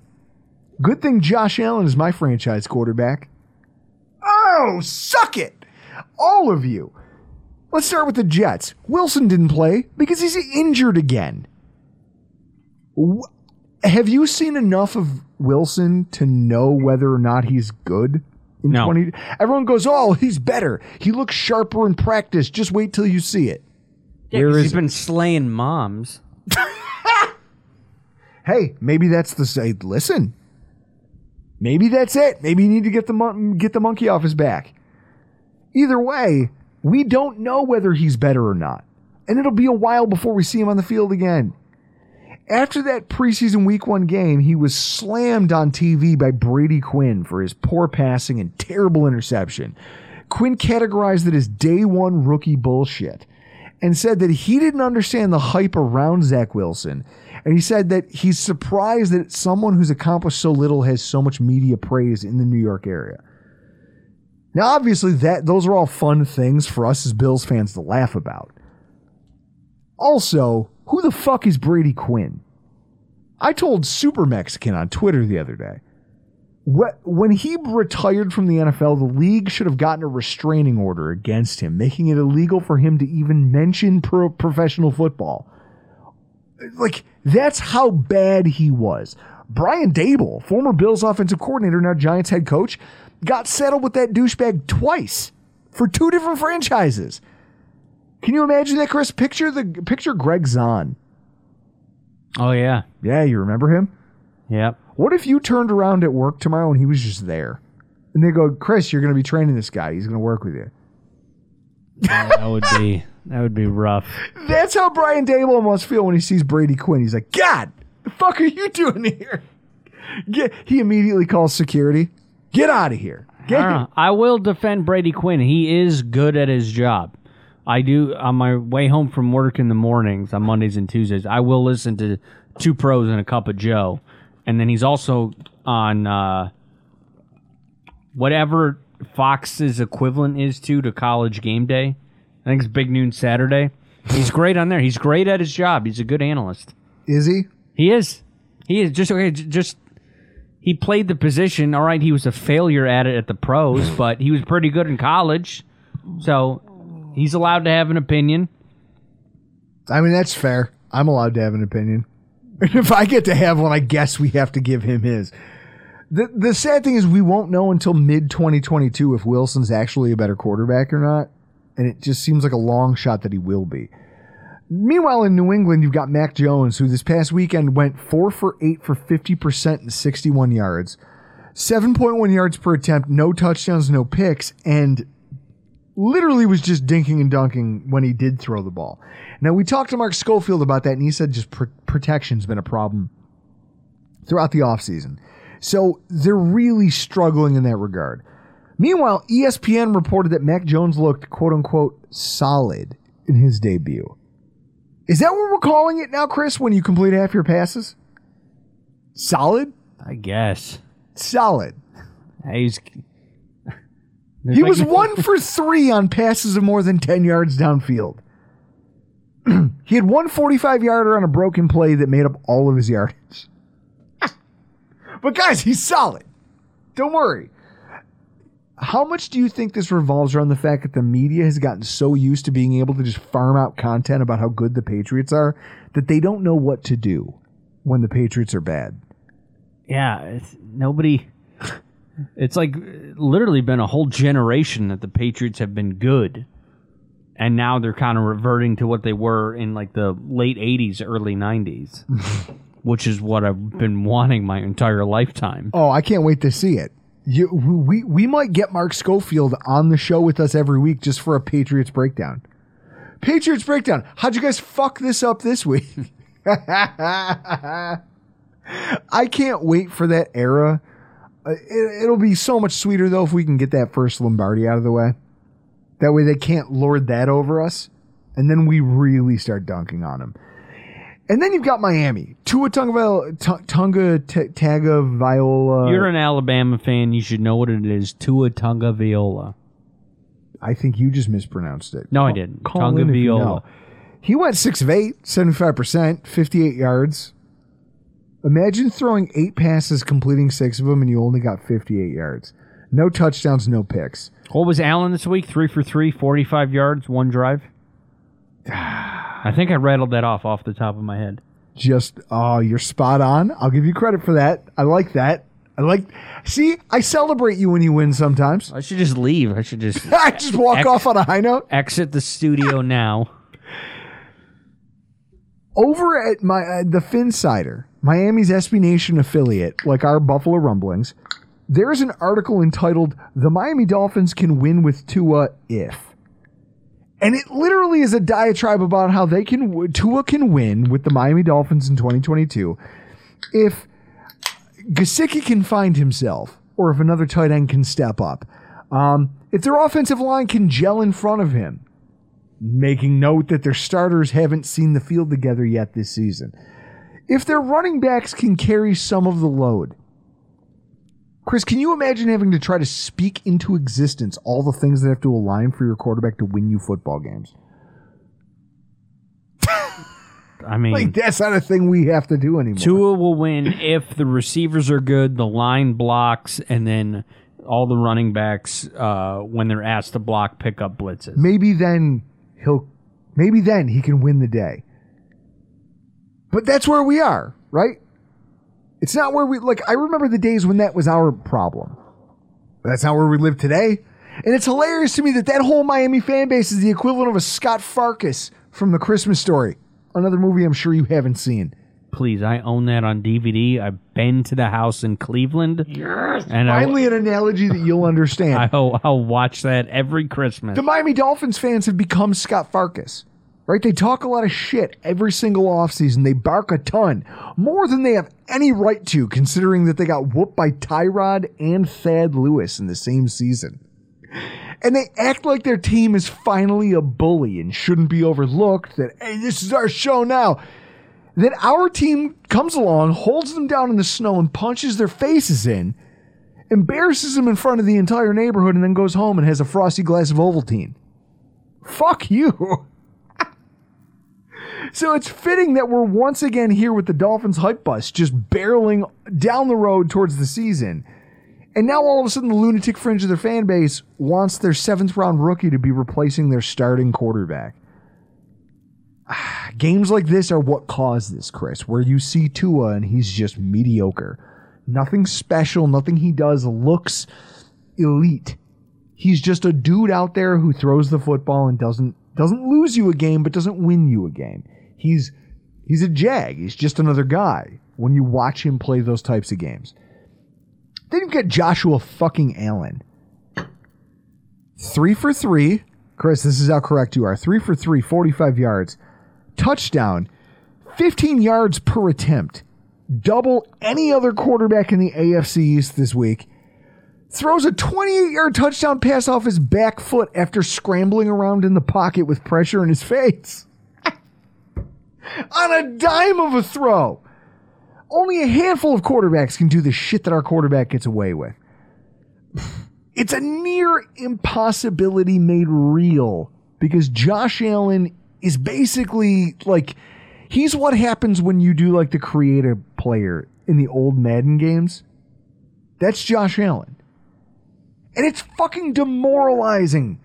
"Good thing Josh Allen is my franchise quarterback." Oh, suck it, all of you. Let's start with the Jets. Wilson didn't play because he's injured again. Wh- Have you seen enough of Wilson to know whether or not he's good? in No. 20 Everyone goes, "Oh, he's better. He looks sharper in practice. Just wait till you see it." Yeah, Where 'cause is he's been slaying moms. Hey, maybe that's the say. Listen, maybe that's it. Maybe you need to get the mon- get the monkey off his back. Either way, we don't know whether he's better or not, and it'll be a while before we see him on the field again. After that preseason week one game, he was slammed on TV by Brady Quinn for his poor passing and terrible interception. Quinn categorized it as day one rookie bullshit and said that he didn't understand the hype around Zach Wilson. And he said that he's surprised that someone who's accomplished so little has so much media praise in the New York area. Now, obviously, that those are all fun things for us as Bills fans to laugh about. Also, who the fuck is Brady Quinn? I told Super Mexican on Twitter the other day. When he retired from the NFL, the league should have gotten a restraining order against him, making it illegal for him to even mention pro- professional football. Like, that's how bad he was. Brian Daboll, former Bills offensive coordinator, now Giants head coach, got settled with that douchebag twice for two different franchises. Can you imagine that, Chris? Picture the picture Greg Zahn. Oh yeah, Yeah, you remember him? yep. What if you turned around at work tomorrow and he was just there? And they go, Chris, you're going to be training this guy. He's going to work with you. that would be that would be rough. That's how Brian Daboll must feel when he sees Brady Quinn. He's like, God, the fuck are you doing here? Get, he immediately calls security. Get out of here. Get I, don't. I will defend Brady Quinn. He is good at his job. I do on my way home from work in the mornings on Mondays and Tuesdays. I will listen to Two Pros and a Cup of Joe, and then he's also on uh, whatever Fox's equivalent is to to College Game Day. I think it's Big Noon Saturday. He's great on there. He's great at his job. He's a good analyst. Is he? He is. He is just okay. Just he played the position. All right, he was a failure at it at the pros, but he was pretty good in college. So he's allowed to have an opinion. I mean, that's fair. I'm allowed to have an opinion. If I get to have one, I guess we have to give him his. The, the sad thing is, we won't know until mid 2022 if Wilson's actually a better quarterback or not. And it just seems like a long shot that he will be. Meanwhile, in New England, you've got Mac Jones, who this past weekend went 4 for 8 for 50% and 61 yards, 7.1 yards per attempt, no touchdowns, no picks, and literally was just dinking and dunking when he did throw the ball. Now, we talked to Mark Schofield about that, and he said just pr- protection's been a problem throughout the offseason. So they're really struggling in that regard. Meanwhile, ESPN reported that Mac Jones looked quote unquote solid in his debut. Is that what we're calling it now, Chris, when you complete half your passes? Solid? I guess Solid. he's. He was one for three on passes of more than 10 yards downfield. he had one 45 yarder on a broken play that made up all of his yardage. but guys, he's solid. Don't worry. How much do you think this revolves around the fact that the media has gotten so used to being able to just farm out content about how good the Patriots are that they don't know what to do when the Patriots are bad? Yeah, it's, nobody. It's like literally been a whole generation that the Patriots have been good, and now they're kind of reverting to what they were in like the late '80s, early '90s, which is what I've been wanting my entire lifetime. Oh, I can't wait to see it. You, we we might get Mark Schofield on the show with us every week just for a Patriots breakdown. Patriots breakdown. How'd you guys fuck this up this week? I can't wait for that era. Uh, It, it'll be so much sweeter though if we can get that first Lombardi out of the way. That way they can't lord that over us, and then we really start dunking on them. And then you've got Miami, Tua Tunga, Tunga T- Taga Viola. You're an Alabama fan. You should know what it is. Tua Tunga Viola. I think you just mispronounced it. No, I didn't. You Viola. know. He went 6 of 8, 75%, 58 yards. Imagine throwing eight passes, completing six of them, and you only got 58 yards. No touchdowns, no picks. What was Allen this week? Three for three, 45 yards, one drive. I think I rattled that off off the top of my head. Just, oh, you're spot on. I'll give you credit for that. I like that. I like. See, I celebrate you when you win. Sometimes I should just leave. I should just I just walk Ex- off on a high note. exit the studio now. Over at my uh, the Phinsider, Miami's SB Nation affiliate, like our Buffalo Rumblings, there is an article entitled "The Miami Dolphins Can Win with Tua If," and it literally is a diatribe about how they can Tua can win with the Miami Dolphins in 2022 if Gesicki can find himself, or if another tight end can step up. Um, if their offensive line can gel in front of him, making note that their starters haven't seen the field together yet this season. If their running backs can carry some of the load. Chris, can you imagine having to try to speak into existence all the things that have to align for your quarterback to win you football games? I mean, Like that's not a thing we have to do anymore. Tua will win if the receivers are good, the line blocks, and then all the running backs, uh, when they're asked to block, pick up blitzes. maybe then he'll maybe then he can win the day. But that's where we are, right? It's not where we like I remember the days when that was our problem. But that's not where we live today. And it's hilarious to me that that whole Miami fan base is the equivalent of a Scott Farkas from the Christmas story. Another movie I'm sure you haven't seen. Please, I own that on DVD. I've been to the house in Cleveland. Yes. And Finally, an analogy that you'll understand. I'll, I'll watch that every Christmas. The Miami Dolphins fans have become Scott Farkas. Right? They talk a lot of shit every single offseason. They bark a ton. More than they have any right to, considering that they got whooped by Tyrod and Thad Lewis in the same season. And they act like their team is finally a bully and shouldn't be overlooked. That, hey, this is our show now. Then our team comes along, holds them down in the snow, and punches their faces in, embarrasses them in front of the entire neighborhood, and then goes home and has a frosty glass of Ovaltine. Fuck you. so it's fitting that we're once again here with the Dolphins hype bus, just barreling down the road towards the season. And now all of a sudden, the lunatic fringe of their fan base wants their seventh round rookie to be replacing their starting quarterback. Games like this are what cause this, Chris, where you see Tua and he's just mediocre. Nothing special, nothing he does looks elite. He's just a dude out there who throws the football and doesn't doesn't lose you a game but doesn't win you a game. He's he's a jag. He's just another guy when you watch him play those types of games. Then you get Joshua fucking Allen. Three for three. Chris, this is how correct you are. Three for three, 45 yards. Touchdown, 15 yards per attempt. Double any other quarterback in the AFC East this week. Throws a 28 yard touchdown pass off his back foot after scrambling around in the pocket with pressure in his face. On a dime of a throw. Only a handful of quarterbacks can do the shit that our quarterback gets away with. It's a near impossibility made real because Josh Allen is basically like he's what happens when you do like the creative player in the old Madden games. That's Josh Allen. And it's fucking demoralizing.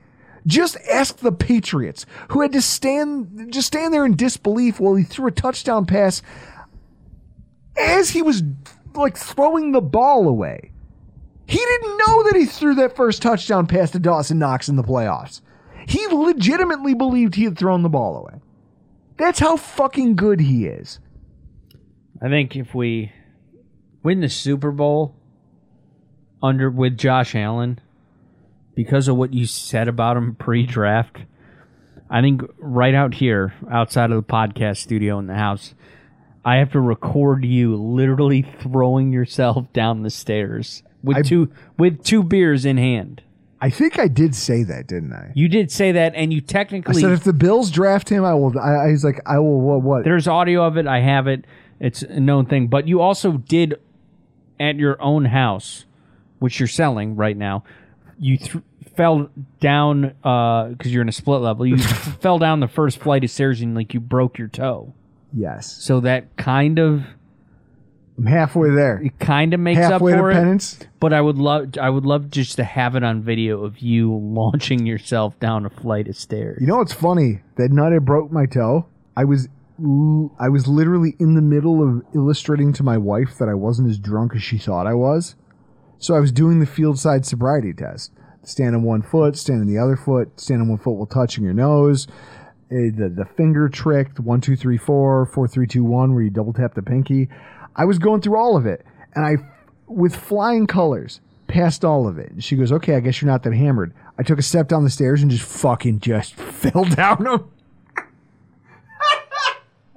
Just ask the Patriots, who had to stand just stand there in disbelief while he threw a touchdown pass as he was like throwing the ball away. He didn't know that he threw that first touchdown pass to Dawson Knox in the playoffs. He legitimately believed he had thrown the ball away. That's how fucking good he is. I think if we win the Super Bowl under with Josh Allen, because of what you said about him pre-draft, I think right out here, outside of the podcast studio in the house, I have to record you literally throwing yourself down the stairs with I- two with two beers in hand. I think I did say that, didn't I? You did say that, and you I technically said if the Bills draft him, I will. I, I was like, I will. What? What? There's audio of it. I have it. It's a known thing. But you also did at your own house, which you're selling right now. You th- fell down uh, because you're in a split level. You fell down the first flight of stairs and like you broke your toe. Yes, So that kind of I'm halfway there. it kind of makes Halfway up to for it. penance. But I would love I would love just to have it on video of you launching yourself down a flight of stairs. You know what's funny? That night I broke my toe. I was l- I was literally in the middle of illustrating to my wife that I wasn't as drunk as she thought I was. So I was doing the field side sobriety test. Stand on one foot, stand on the other foot, stand on one foot while touching your nose. eh, The, the finger trick, the one, two, three, four, four, three, two, one, where you double tap the pinky. I was going through all of it. And I, with flying colors, passed all of it. And she goes, okay, I guess you're not that hammered. I took a step down the stairs and just fucking just fell down them.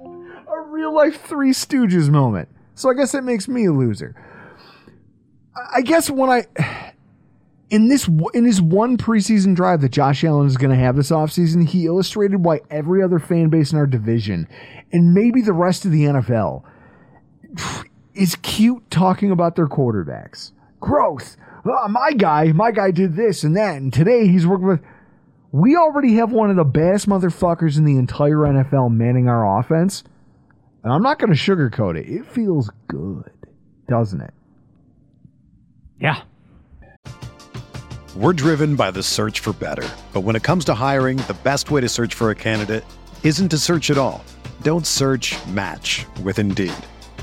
a real life Three Stooges moment. So I guess that makes me a loser. I- guess when I in this in his one preseason drive that Josh Allen is going to have this offseason, he illustrated why every other fan base in our division and maybe the rest of the NFL is cute talking about their quarterbacks. Growth. "Ah, my guy, my guy did this and that, and today he's working with. We already have one of the best motherfuckers in the entire NFL manning our offense. And I'm not going to sugarcoat it. It feels good, doesn't it? Yeah. We're driven by the search for better. But when it comes to hiring, the best way to search for a candidate isn't to search at all. Don't search match with Indeed.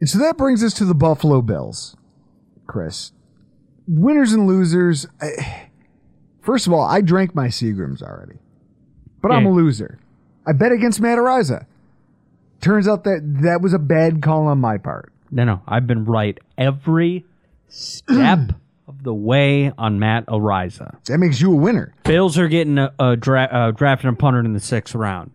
And so that brings us to the Buffalo Bills, Chris. Winners and losers. I, first of all, I drank my Seagrams already, but I'm a loser. I bet against Matt Araiza. Turns out that that was a bad call on my part. No, no. I've been right every step of the way on Matt Araiza. That makes you a winner. Bills are getting a, a dra- uh, drafting a punter in the sixth round.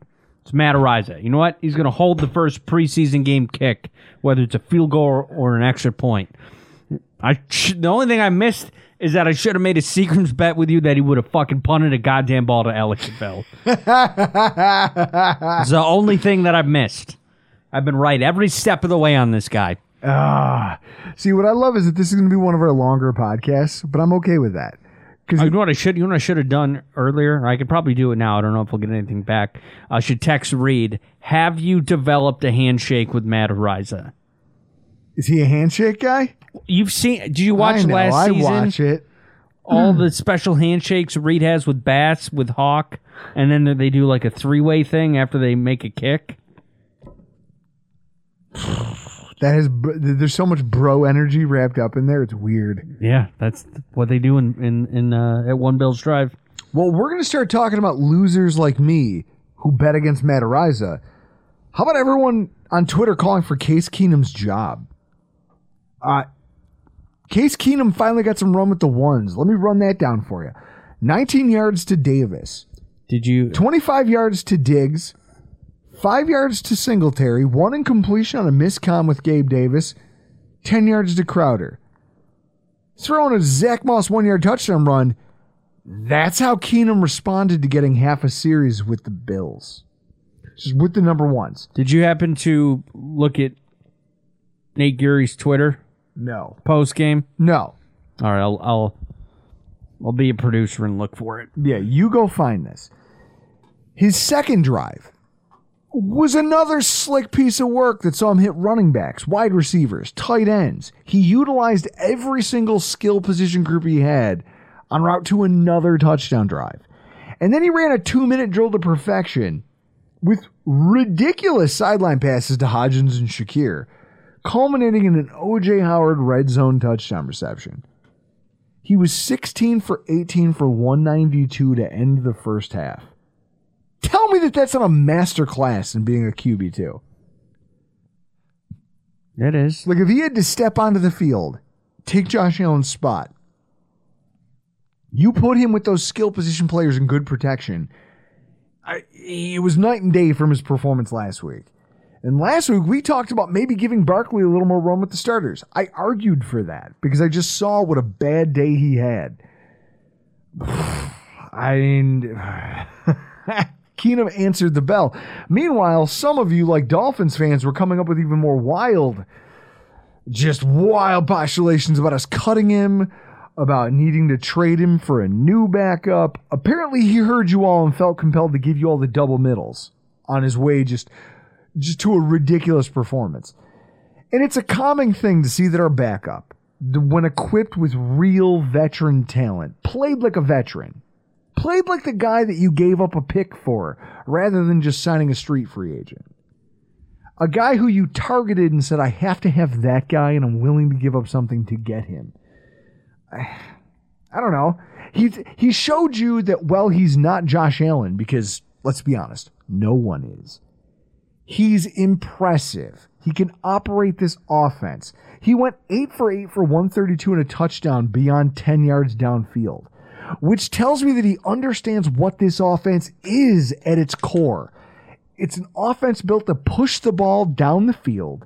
It's Matt Araiza. You know what? He's going to hold the first preseason game kick, whether it's a field goal or, or an extra point. I the only thing I missed is that I should have made a Seagram's bet with you that he would have fucking punted a goddamn ball to Ellicottville. it's the only thing that I've missed. I've been right every step of the way on this guy. Ah, see what I love is that this is going to be one of our longer podcasts, but I'm okay with that. Oh, you know what I should you know what I should have done earlier? I could probably do it now. I don't know if we'll get anything back. I should text Reed. Have you developed a handshake with Matt Araiza? Is he a handshake guy? You've seen? Did you watch I know, last I season? watch it. All the special handshakes Reed has with Bass, with Hawk, and then they do like a three way thing after they make a kick. That has br- there's so much bro energy wrapped up in there. It's weird. Yeah, that's what they do in in, in uh, at One Bills Drive. Well, we're going to start talking about losers like me who bet against Matt Araiza. How about everyone on Twitter calling for Case Keenum's job? Uh, Case Keenum finally got some run with the ones. Let me run that down for you. 19 yards to Davis, Did you? 25 yards to Diggs, 5 yards to Singletary, 1 incompletion on a miscom with Gabe Davis, 10 yards to Crowder. Throwing a Zach Moss 1 yard touchdown run. That's how Keenum responded to getting half a series with the Bills. Just with the number ones. Did you happen to look at Nate Geary's Twitter No. post game? No. All right, I'll I'll I'll be a producer and look for it. Yeah, you go find this. His second drive was another slick piece of work that saw him hit running backs, wide receivers, tight ends. He utilized every single skill position group he had en route to another touchdown drive. And then he ran a two minute drill to perfection with ridiculous sideline passes to Hodgins and Shakir, culminating in an OJ Howard red zone touchdown reception. He was 16 for 18 for 192 to end the first half. Tell me that that's not a master class in being a QB too. It is. Like if he had to step onto the field, take Josh Allen's spot, you put him with those skill position players in good protection. I, it was night and day from his performance last week. And last week we talked about maybe giving Barkley a little more run with the starters. I argued for that because I just saw what a bad day he had. I mean, Keenum answered the bell. Meanwhile, some of you, like Dolphins fans, were coming up with even more wild, just wild postulations about us cutting him, about needing to trade him for a new backup. Apparently, he heard you all and felt compelled to give you all the double middles on his way just, just to a ridiculous performance. And it's a common thing to see that our backup, when equipped with real veteran talent, played like a veteran played like the guy that you gave up a pick for rather than just signing a street free agent. A guy who you targeted and said, I have to have that guy and I'm willing to give up something to get him. I, I don't know. He, he showed you that, well, he's not Josh Allen because, let's be honest, no one is. He's impressive. He can operate this offense. He went 8 for 8 for 132 and a touchdown beyond 10 yards downfield which tells me that he understands what this offense is at its core. It's an offense built to push the ball down the field,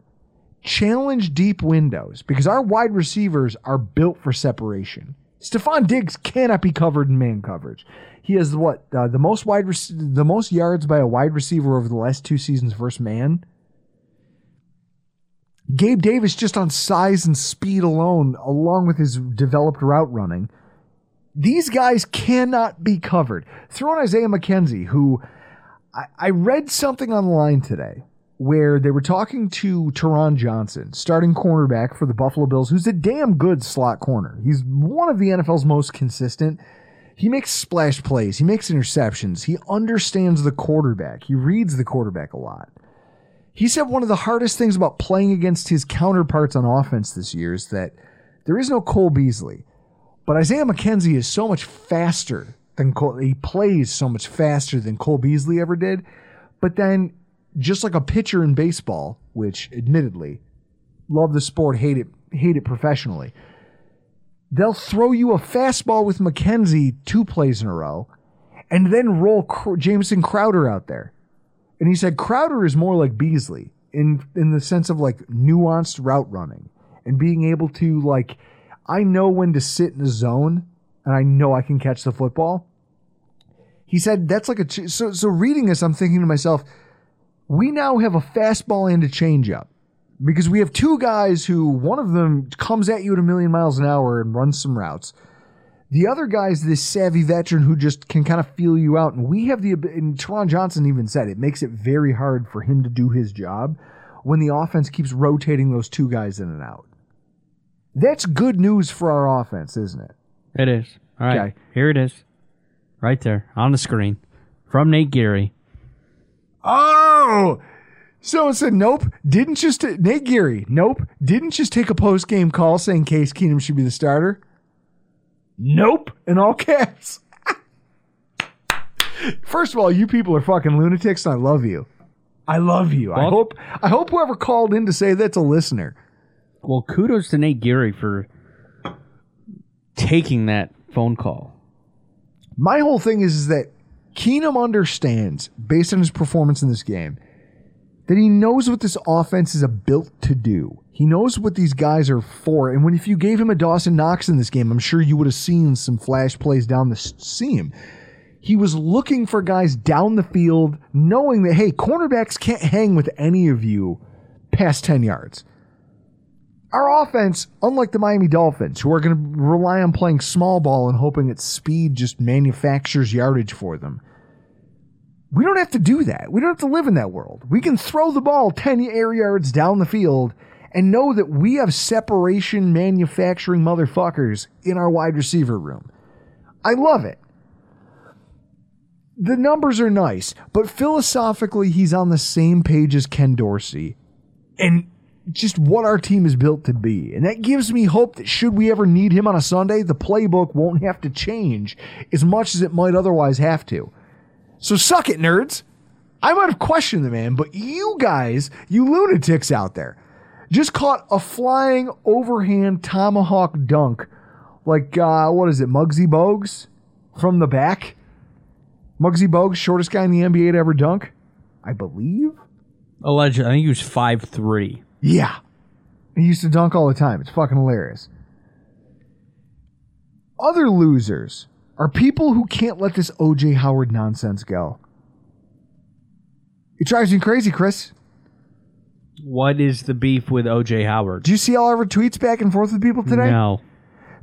challenge deep windows, because our wide receivers are built for separation. Stefon Diggs cannot be covered in man coverage. He has what uh, the most wide rec- the most yards by a wide receiver over the last two seasons versus man. Gabe Davis just on size and speed alone, along with his developed route running, these guys cannot be covered. Throw in Isaiah McKenzie, who I, I read something online today where they were talking to Taron Johnson, starting cornerback for the Buffalo Bills, who's a damn good slot corner. He's one of the NFL's most consistent. He makes splash plays, he makes interceptions, he understands the quarterback, he reads the quarterback a lot. He said one of the hardest things about playing against his counterparts on offense this year is that there is no Cole Beasley. But Isaiah McKenzie is so much faster than Cole. He plays so much faster than Cole Beasley ever did. But then, just like a pitcher in baseball, which admittedly, love the sport, hate it, hate it professionally. They'll throw you a fastball with McKenzie two plays in a row, and then roll Jameson Crowder out there. And he said Crowder is more like Beasley in in the sense of like nuanced route running and being able to like I know when to sit in the zone and I know I can catch the football. He said that's like a so so reading this I'm thinking to myself we now have a fastball and a changeup because we have two guys who one of them comes at you at a million miles an hour and runs some routes. The other guy's this savvy veteran who just can kind of feel you out. And we have the, and Taron Johnson even said it makes it very hard for him to do his job when the offense keeps rotating those two guys in and out. That's good news for our offense, isn't it? It is. All right. Okay. Here it is. Right there on the screen from Nate Geary. Oh, so it said, nope, didn't just, Nate Geary, nope, didn't just take a post game call saying Case Keenum should be the starter. Nope, in all caps. First of all, you people are fucking lunatics, and I love you. I love you. Well, I hope I hope whoever called in to say that's a listener. Well, kudos to Nate Geary for taking that phone call. My whole thing is, is that Keenum understands, based on his performance in this game, that he knows what this offense is built to do. He knows what these guys are for. And when if you gave him a Dawson Knox in this game, I'm sure you would have seen some flash plays down the seam. He was looking for guys down the field, knowing that, hey, cornerbacks can't hang with any of you past 10 yards. Our offense, unlike the Miami Dolphins, who are going to rely on playing small ball and hoping that speed just manufactures yardage for them, we don't have to do that. We don't have to live in that world. We can throw the ball 10 air yards down the field and know that we have separation manufacturing motherfuckers in our wide receiver room. I love it. The numbers are nice, but philosophically, he's on the same page as Ken Dorsey. And just what our team is built to be. And that gives me hope that should we ever need him on a Sunday, the playbook won't have to change as much as it might otherwise have to. So suck it, nerds. I might have questioned the man, but you guys, you lunatics out there, just caught a flying overhand tomahawk dunk like, uh, what is it, Muggsy Bogues from the back? Muggsy Bogues, shortest guy in the NBA to ever dunk, I believe. Alleged. I think he was five three. Yeah. He used to dunk all the time. It's fucking hilarious. Other losers are people who can't let this OJ Howard nonsense go. It drives me crazy, Chris. What is the beef with OJ Howard? Do you see all our tweets back and forth with people today? No.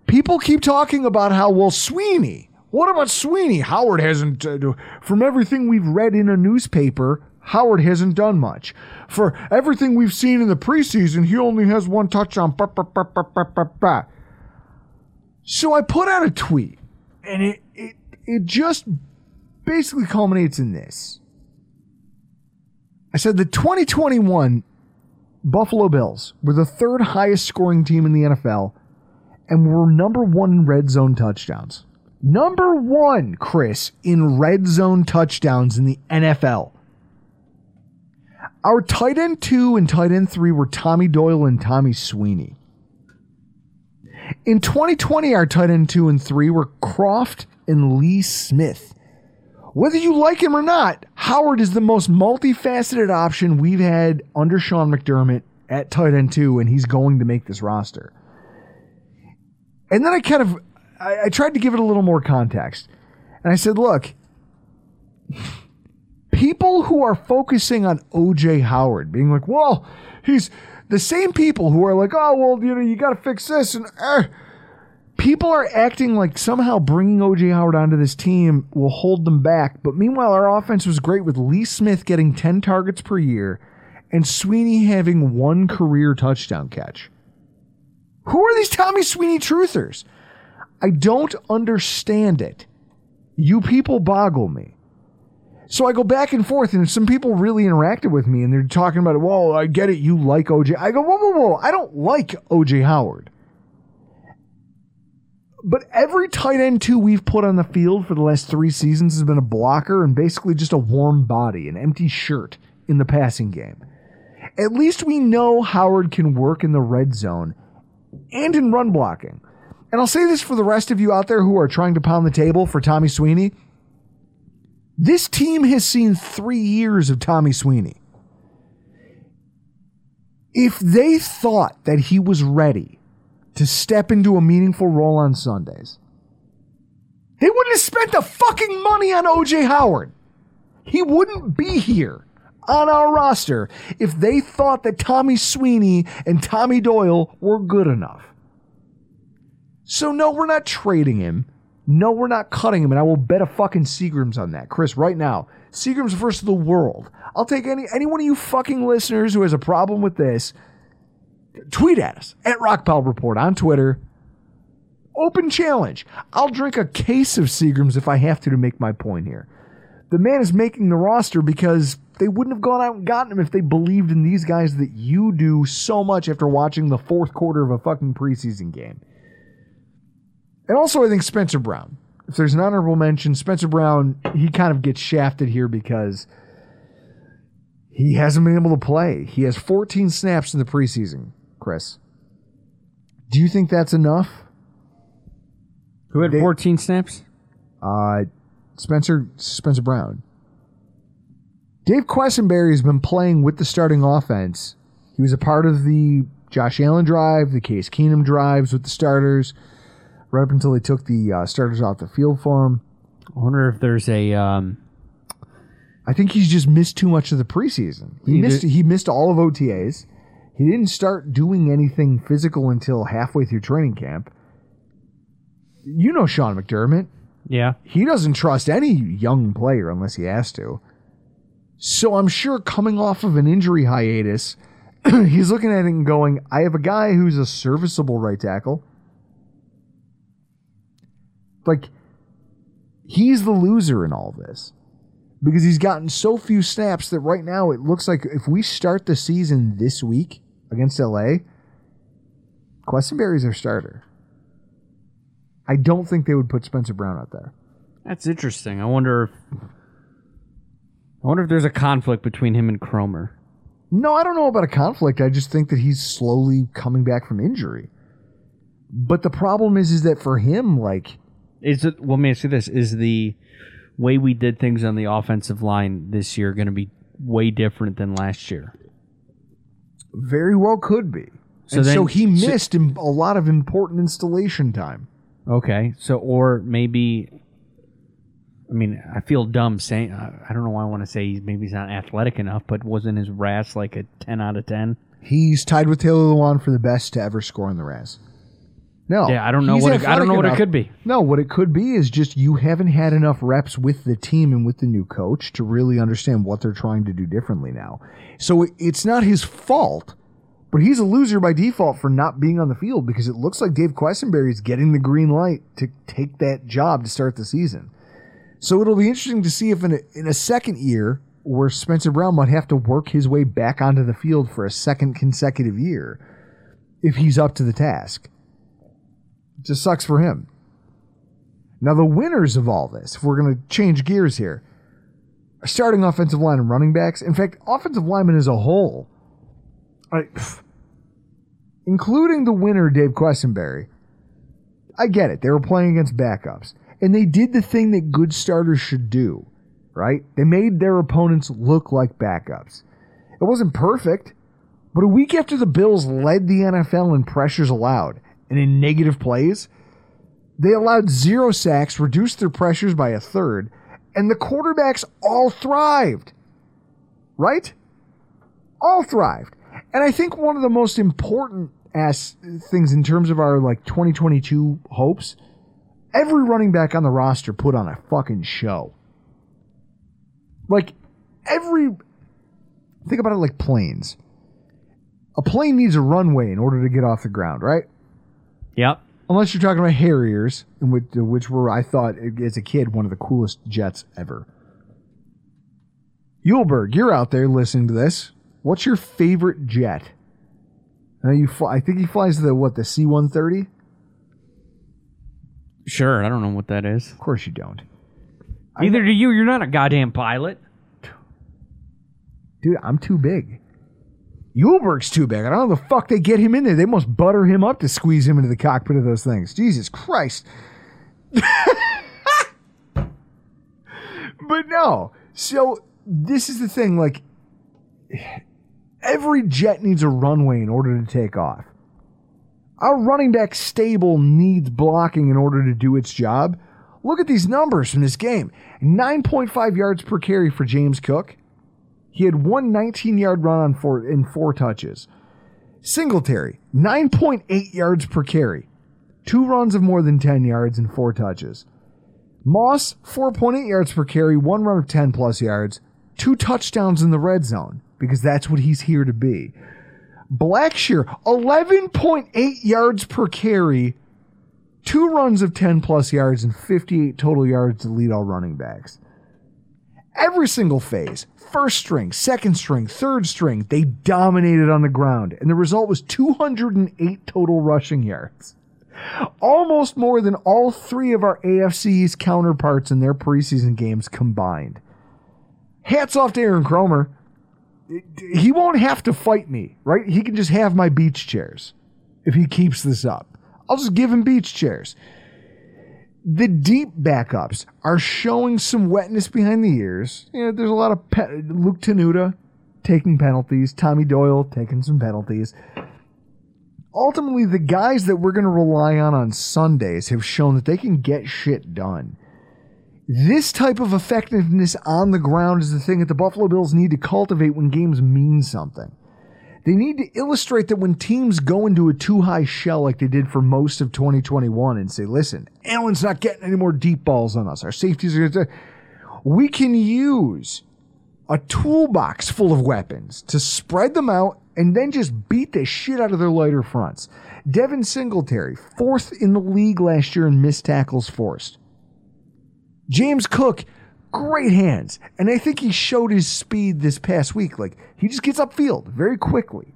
People keep talking about how, well, Sweeney. What about Sweeney? Howard hasn't, uh, from everything we've read in a newspaper, Howard hasn't done much. For everything we've seen in the preseason, he only has one touchdown. Bah, bah, bah. So I put out a tweet, and it, it, it just basically culminates in this. I said the 2021 Buffalo Bills were the third highest scoring team in the NFL and were number one in red zone touchdowns. Number one, Chris, in red zone touchdowns in the NFL. Our tight end two and tight end three were Tommy Doyle and Tommy Sweeney. In 2020, our tight end two and three were Kroft and Lee Smith. Whether you like him or not, Howard is the most multifaceted option we've had under Sean McDermott at tight end two, and he's going to make this roster. And then I kind of I, I tried to give it a little more context. And I said, look, people who are focusing on OJ Howard being like, well, he's the same people who are like, oh, well, you know, you got to fix this. And uh, people are acting like somehow bringing OJ Howard onto this team will hold them back. But meanwhile, our offense was great with Lee Smith getting 10 targets per year and Sweeney having one career touchdown catch. Who are these Tommy Sweeney truthers? I don't understand it. You people boggle me. So I go back and forth, and some people really interacted with me, and they're talking about, "Well, I get it. You like OJ." I go, "Whoa, whoa, whoa! I don't like OJ Howard." But every tight end two we've put on the field for the last three seasons has been a blocker and basically just a warm body, an empty shirt in the passing game. At least we know Howard can work in the red zone and in run blocking. And I'll say this for the rest of you out there who are trying to pound the table for Tommy Sweeney. This team has seen three years of Tommy Sweeney. If they thought that he was ready to step into a meaningful role on Sundays, they wouldn't have spent the fucking money on OJ Howard. He wouldn't be here on our roster if they thought that Tommy Sweeney and Tommy Doyle were good enough. So, no, we're not trading him. No, we're not cutting him, and I will bet a fucking Seagrams on that. Chris, right now, Seagrams versus the world. I'll take any any one of you fucking listeners who has a problem with this. Tweet at us at Rockpile Report on Twitter. Open challenge. I'll drink a case of Seagrams if I have to to make my point here. The man is making the roster because they wouldn't have gone out and gotten him if they believed in these guys that you do so much after watching the fourth quarter of a fucking preseason game. And also, I think Spencer Brown. If there's an honorable mention, Spencer Brown, he kind of gets shafted here because he hasn't been able to play. He has 14 snaps in the preseason, Chris. Do you think that's enough? Who had They- 14 snaps? Uh, Spencer Spencer Brown. Dave Quessenberry has been playing with the starting offense. He was a part of the Josh Allen drive, the Case Keenum drives with the starters, right up until they took the uh, starters off the field for him. I wonder if there's a. Um, I think he's just missed too much of the preseason. He He missed did- he missed all of OTAs. He didn't start doing anything physical until halfway through training camp. You know Sean McDermott. yeah. he doesn't trust any young player unless he has to. So I'm sure coming off of an injury hiatus, he's looking at it and going, I have a guy who's a serviceable right tackle. Like, he's the loser in all this because he's gotten so few snaps that right now it looks like if we start the season this week against LA, Quessenberry's our starter. I don't think they would put Spencer Brown out there. That's interesting. I wonder if. I wonder if there's a conflict between him and Kromer. No, I don't know about a conflict. I just think that he's slowly coming back from injury. But the problem is, is that for him, like, Is it? Well, let me ask you this: Is the way we did things on the offensive line this year going to be way different than last year? very well could be. So and then- so he missed im- a lot of important installation time. Okay, so or maybe, I mean, I feel dumb saying. I don't know why I want to say he's maybe he's not athletic enough, but wasn't his RAS like a ten out of ten? He's tied with Taylor Lewan for the best to ever score in the RAS. No, Yeah, I don't know he's what it, I don't know what it could be. No, what it could be is just you haven't had enough reps with the team and with the new coach to really understand what they're trying to do differently now. So it- it's not his fault, but he's a loser by default for not being on the field because it looks like Dave Quessenberry is getting the green light to take that job to start the season. So it'll be interesting to see if in a, in a second year where Spencer Brown might have to work his way back onto the field for a second consecutive year, if he's up to the task. Just sucks for him. Now, the winners of all this, if we're going to change gears here, are starting offensive line and running backs. In fact, offensive linemen as a whole, I, including the winner, Dave Quessenberry. I get it. They were playing against backups. And they did the thing that good starters should do, right? They made their opponents look like backups. It wasn't perfect, but a week after the Bills led the NFL in pressures allowed and in negative plays, they allowed zero sacks, reduced their pressures by a third, and the quarterbacks all thrived. Right? All thrived. And I think one of the most important as things in terms of our like 2022 hopes, every running back on the roster put on a fucking show. Like every think about it like planes. A plane needs a runway in order to get off the ground, right? Yep. Unless you're talking about Harriers, which, which were I thought as a kid one of the coolest jets ever. Yulberg, you're out there listening to this. What's your favorite jet? I, know you fly, I think he flies the what the C-130. Sure. I don't know what that is. Of course you don't, Neither do you. You're not a goddamn pilot. dude. I'm too big. Yulberg's too big. I don't know the fuck they get him in there. They must butter him up to squeeze him into the cockpit of those things. Jesus Christ. but no. So this is the thing. Like every jet needs a runway in order to take off. Our running back stable needs blocking in order to do its job. Look at these numbers from this game 9.5 yards per carry for James Cook. He had one 19 yard run on four, in four touches. Singletary, 9.8 yards per carry. Two runs of more than 10 yards and four touches. Moss, 4.8 yards per carry, one run of 10 plus yards, two touchdowns in the red zone, because that's what he's here to be. Blackshear, 11.8 yards per carry, two runs of 10 plus yards, and 58 total yards to lead all running backs. Every single phase, first string, second string, third string, they dominated on the ground, and the result was 208 total rushing yards. Almost more than all three of our AFC's counterparts in their preseason games combined. Hats off to Aaron Kromer. He won't have to fight me, right? He can just have my beach chairs if he keeps this up. I'll just give him beach chairs. The deep backups are showing some wetness behind the ears. You know, there's a lot of pe- Luke Tenuta taking penalties, Tommy Doyle taking some penalties. Ultimately, the guys that we're going to rely on on Sundays have shown that they can get shit done. This type of effectiveness on the ground is the thing that the Buffalo Bills need to cultivate when games mean something. They need to illustrate that when teams go into a two high shell like they did for most of 2021 and say, listen, Allen's not getting any more deep balls on us. Our safeties are going to. We can use a toolbox full of weapons to spread them out and then just beat the shit out of their lighter fronts. Devin Singletary, fourth in the league last year in missed tackles forced. James Cook, great hands. And I think he showed his speed this past week. Like, he just gets upfield very quickly.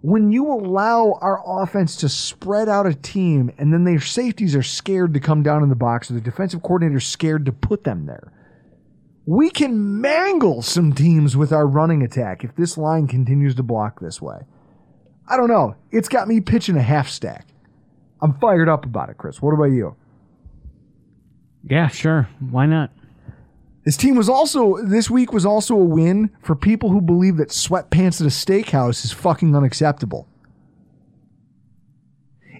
When you allow our offense to spread out a team and then their safeties are scared to come down in the box or the defensive coordinator is scared to put them there, We can mangle some teams with our running attack if this line continues to block this way. I don't know. It's got me pitching a half stack. I'm fired up about it, Chris. What about you? Yeah, sure. Why not? This team was also this week was also a win for people who believe that sweatpants at a steakhouse is fucking unacceptable.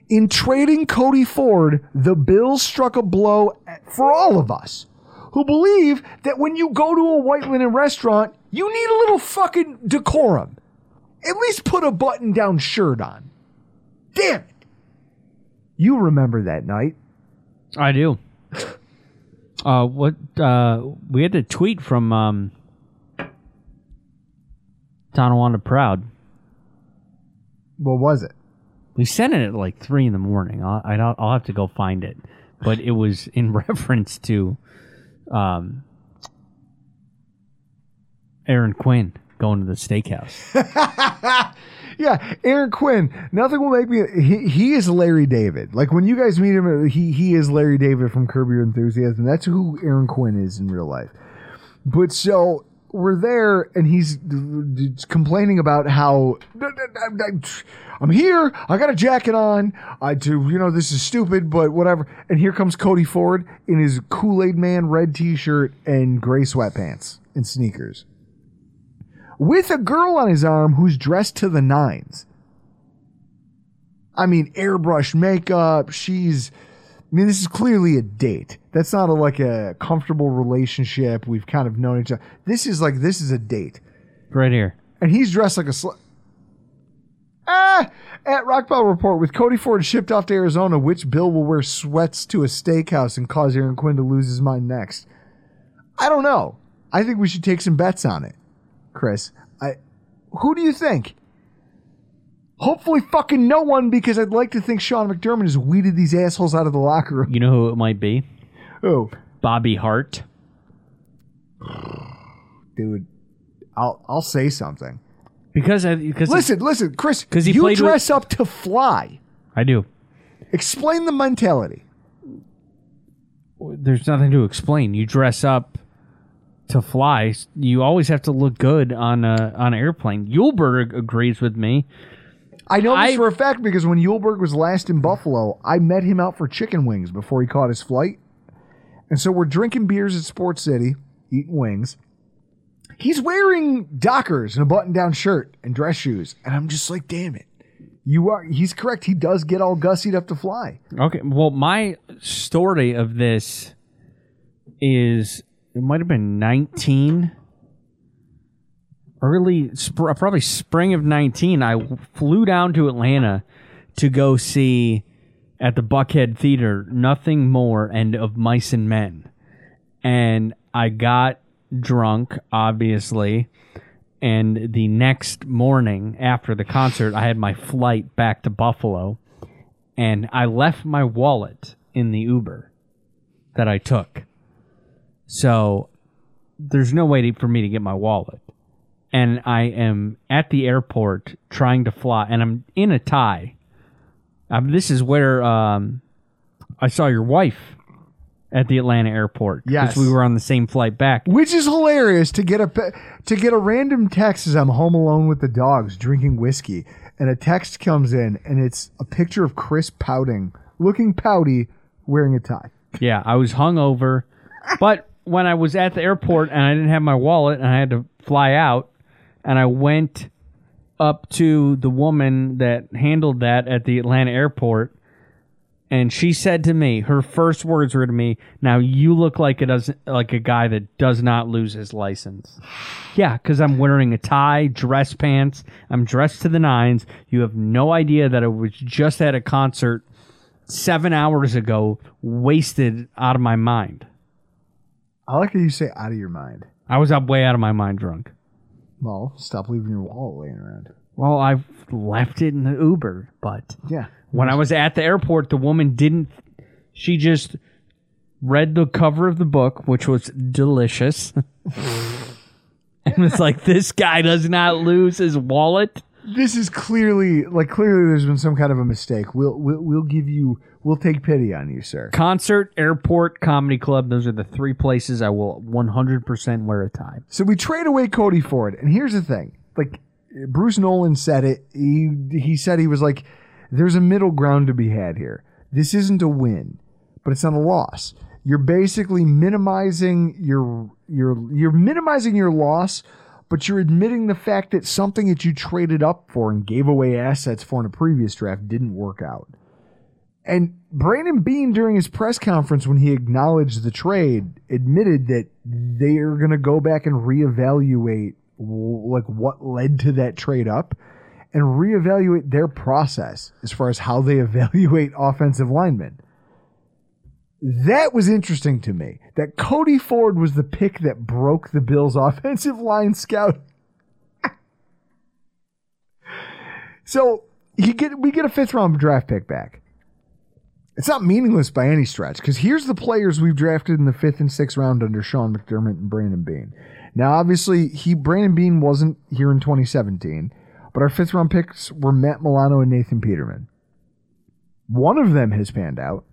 In trading Cody Ford, the Bills struck a blow for all of us who believe that when you go to a white linen restaurant, you need a little fucking decorum. At least put a button down shirt on. Damn it. You remember that night. I do. Uh, what uh, we had a tweet from um, Tonawanda Proud. What was it? We sent it at like three in the morning. I'll, I'll, I'll have to go find it, but it was in reference to um, Aaron Quinn going to the steakhouse. Yeah, Aaron Quinn. Nothing will make me. He, he is Larry David. Like when you guys meet him, he he is Larry David from Curb Your Enthusiasm. That's who Aaron Quinn is in real life. But so we're there, and he's complaining about how I'm here. I got a jacket on. I do. You know this is stupid, but whatever. And here comes Cody Ford in his Kool Aid Man red T-shirt and gray sweatpants and sneakers with a girl on his arm who's dressed to the nines. I mean, airbrush makeup. She's, I mean, this is clearly a date. That's not a, like a comfortable relationship. We've kind of known each other. This is like, this is a date. right here. And he's dressed like a sl- Ah! At Rockpile Report, with Cody Ford shipped off to Arizona, which Bill will wear sweats to a steakhouse and cause Aaron Quinn to lose his mind next? I don't know. I think we should take some bets on it. Chris. I who do you think? Hopefully fucking no one because I'd like to think Sean McDermott has weeded these assholes out of the locker room. You know who it might be? Oh, Bobby Hart. dude. I'll I'll say something. Because I because Listen, listen, Chris, 'Cause he you played with- dress up to fly. I do. Explain the mentality. There's nothing to explain. You dress up to fly. You always have to look good on a on an airplane. Yulberg agrees with me. I know this I- for a fact because when Yulberg was last in Buffalo, I met him out for chicken wings before he caught his flight. And so we're drinking beers at Sports City, eating wings. He's wearing Dockers and a button down shirt and dress shoes. And I'm just like, damn it. You are he's correct. He does get all gussied up to fly. Okay. Well, my story of this is it might have been 19 early sp- uh, probably spring of 19 I flew down to Atlanta to go see at the Buckhead Theater nothing more and of mice and men. And I got drunk obviously and the next morning after the concert I had my flight back to Buffalo and I left my wallet in the Uber that I took. So there's no way to, for me to get my wallet. And I am at the airport trying to fly, and I'm in a tie. Um, this is where um, I saw your wife at the Atlanta airport. Yes. we were on the same flight back. Which is hilarious to get a to get a random text as I'm home alone with the dogs drinking whiskey, and a text comes in and it's a picture of Chris pouting, looking pouty, wearing a tie. Yeah, I was hungover, but when I was at the airport and I didn't have my wallet and I had to fly out, and I went up to the woman that handled that at the Atlanta airport, and she said to me, her first words were to me, "Now you look like it does like a guy that does not lose his license." Yeah, because I'm wearing a tie, dress pants, I'm dressed to the nines. You have no idea that I was just at a concert seven hours ago, wasted out of my mind. I like how you say out of your mind. I was up way out of my mind drunk. Well, stop leaving your wallet laying around. Well, I left it in the Uber, but Yeah. when I was at the airport, the woman didn't. She just read the cover of the book, which was delicious, and was like, "This guy does not lose his wallet." This is clearly like clearly there's been some kind of a mistake. We'll we'll, we'll give you we'll take pity on you, sir. Concert, airport, comedy club. Those are the three places I will 100% wear a tie. So we trade away Cody Ford, and here's the thing: like Bruce Nolan said it. He he said he was like, "There's a middle ground to be had here. This isn't a win, but it's not a loss. You're basically minimizing your your you're minimizing your loss." But you're admitting the fact that something that you traded up for and gave away assets for in a previous draft didn't work out. And Brandon Beane, during his press conference when he acknowledged the trade, admitted that they are going to go back and reevaluate like what led to that trade up and reevaluate their process as far as how they evaluate offensive linemen. That was interesting to me. That Cody Ford was the pick that broke the Bills' offensive line scout. so he get we get a fifth round draft pick back. It's not meaningless by any stretch because here's the players we've drafted in the fifth and sixth round under Sean McDermott and Brandon Beane. Now, obviously, he Brandon Beane wasn't here in 2017, but our fifth round picks were Matt Milano and Nathan Peterman. One of them has panned out.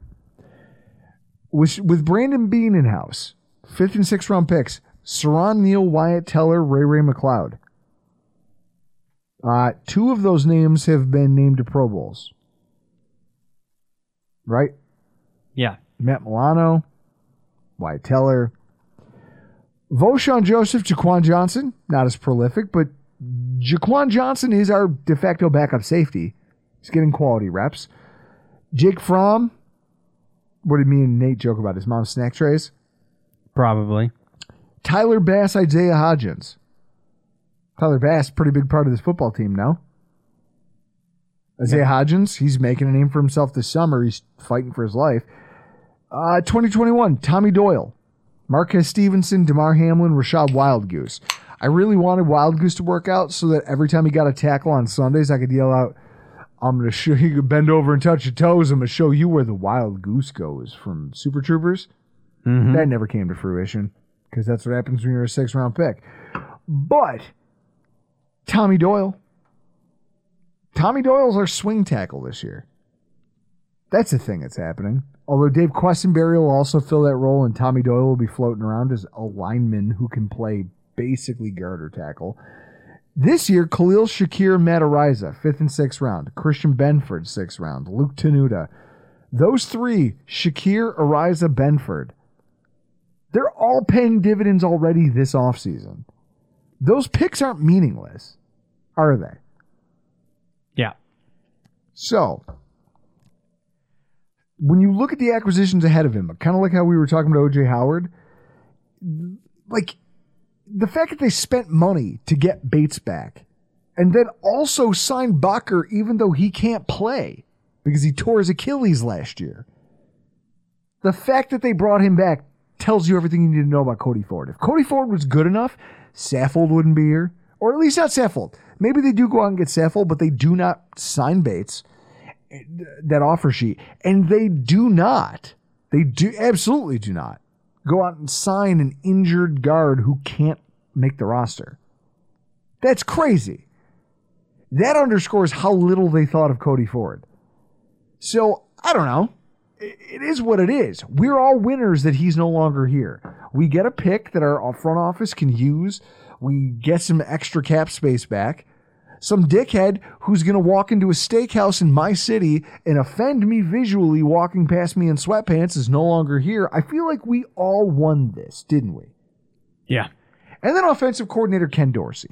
With, with Brandon Beane in house, fifth and sixth round picks, Siran Neal, Wyatt Teller, Ray Ray McCloud. Uh, two of those names have been named to Pro Bowls. Right? Yeah. Matt Milano, Wyatt Teller. Vosean Joseph, Jaquan Johnson, not as prolific, but Jaquan Johnson is our de facto backup safety. He's getting quality reps. Jake Fromm, what did me and Nate joke about? His mom's snack trays? Probably. Tyler Bass, Isaiah Hodgins. Tyler Bass, pretty big part of this football team now. Isaiah yeah. Hodgins, he's making a name for himself this summer. He's fighting for his life. Uh, 2021, Tommy Doyle, Marquez Stevenson, Damar Hamlin, Rachad Wildgoose. I really wanted Wildgoose to work out so that every time he got a tackle on Sundays, I could yell out, I'm going to show you, bend over and touch your toes. I'm going to show you where the wild goose goes from Super Troopers. Mm-hmm. That never came to fruition because that's what happens when you're a six round pick. But Tommy Doyle, Tommy Doyle's our swing tackle this year. That's the thing that's happening. Although Dave Quessenberry will also fill that role, and Tommy Doyle will be floating around as a lineman who can play basically guard or tackle. This year, Khalil Shakir Matt Araiza, fifth and sixth round. Christian Benford, sixth round. Luke Tenuta. Those three, Shakir, Araiza, Benford, they're all paying dividends already this offseason. Those picks aren't meaningless, are they? Yeah. So, when you look at the acquisitions ahead of him, kind of like how we were talking about OJ Howard, like the fact that they spent money to get Bates back and then also signed Boettger even though he can't play because he tore his Achilles last year. The fact that they brought him back tells you everything you need to know about Cody Ford. If Cody Ford was good enough, Saffold wouldn't be here. Or at least not Saffold. Maybe they do go out and get Saffold, but they do not sign Bates eh, that offer sheet. And they do not. They do absolutely do not go out and sign an injured guard who can't make the roster. That's crazy. That underscores how little they thought of Cody Ford. So, I don't know. It is what it is. We're all winners that he's no longer here. We get a pick that our front office can use. We get some extra cap space back some dickhead who's going to walk into a steakhouse in my city and offend me visually walking past me in sweatpants is no longer here. I feel like we all won this, didn't we? Yeah. And then offensive coordinator Ken Dorsey.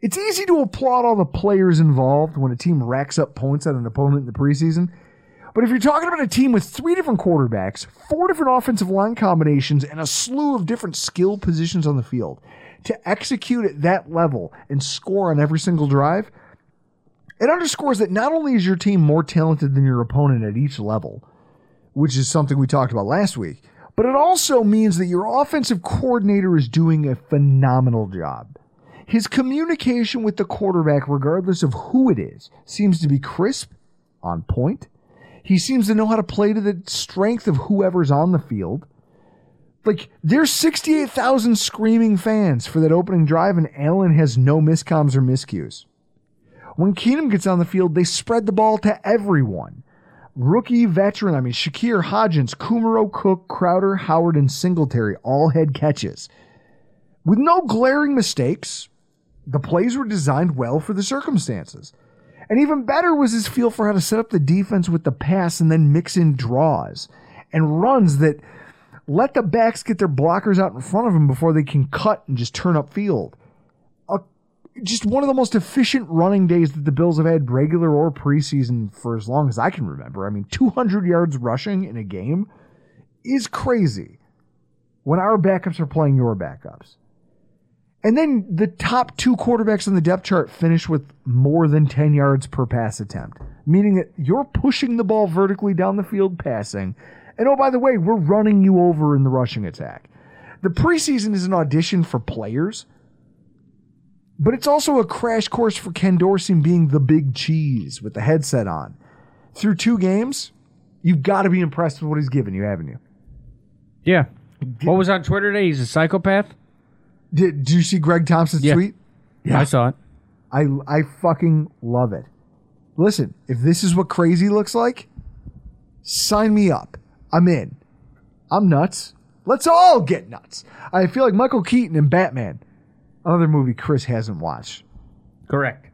It's easy to applaud all the players involved when a team racks up points at an opponent in the preseason. But if you're talking about a team with three different quarterbacks, four different offensive line combinations, and a slew of different skill positions on the field, to execute at that level and score on every single drive, it underscores that not only is your team more talented than your opponent at each level, which is something we talked about last week, but it also means that your offensive coordinator is doing a phenomenal job. His communication with the quarterback, regardless of who it is, seems to be crisp, on point. He seems to know how to play to the strength of whoever's on the field. Like there's 68,000 screaming fans for that opening drive, and Allen has no miscoms or miscues. When Keenum gets on the field, they spread the ball to everyone. Rookie, veteran, I mean, Shakir, Hodgins, Kumerow, Cook, Crowder, Howard, and Singletary all had catches. With no glaring mistakes, the plays were designed well for the circumstances. And even better was his feel for how to set up the defense with the pass and then mix in draws and runs that let the backs get their blockers out in front of them before they can cut and just turn up field. Just one of the most efficient running days that the Bills have had, regular or preseason, for as long as I can remember. I mean, 200 yards rushing in a game is crazy when our backups are playing your backups. And then the top two quarterbacks on the depth chart finish with more than 10 yards per pass attempt, meaning that you're pushing the ball vertically down the field passing. And oh, by the way, we're running you over in the rushing attack. The preseason is an audition for players, but it's also a crash course for Ken Dorsey being the big cheese with the headset on. Through two games, you've got to be impressed with what he's given you, haven't you? Yeah. What was on Twitter today? He's a psychopath? Did, did you see Greg Thompson's Yeah. tweet? Yeah, I saw it. I I fucking love it. Listen, if this is what crazy looks like, sign me up. I'm in. I'm nuts. Let's all get nuts. I feel like Michael Keaton and Batman, another movie Chris hasn't watched. Correct.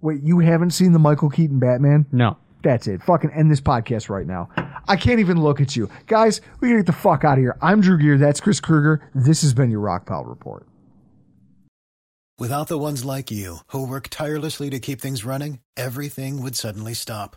Wait, you haven't seen the Michael Keaton Batman? No. That's it. Fucking end this podcast right now. I can't even look at you. Guys, we gotta get the fuck out of here. I'm Drew Gear. That's Chris Krueger. This has been your Rock Pile Report. Without the ones like you, who work tirelessly to keep things running, everything would suddenly stop.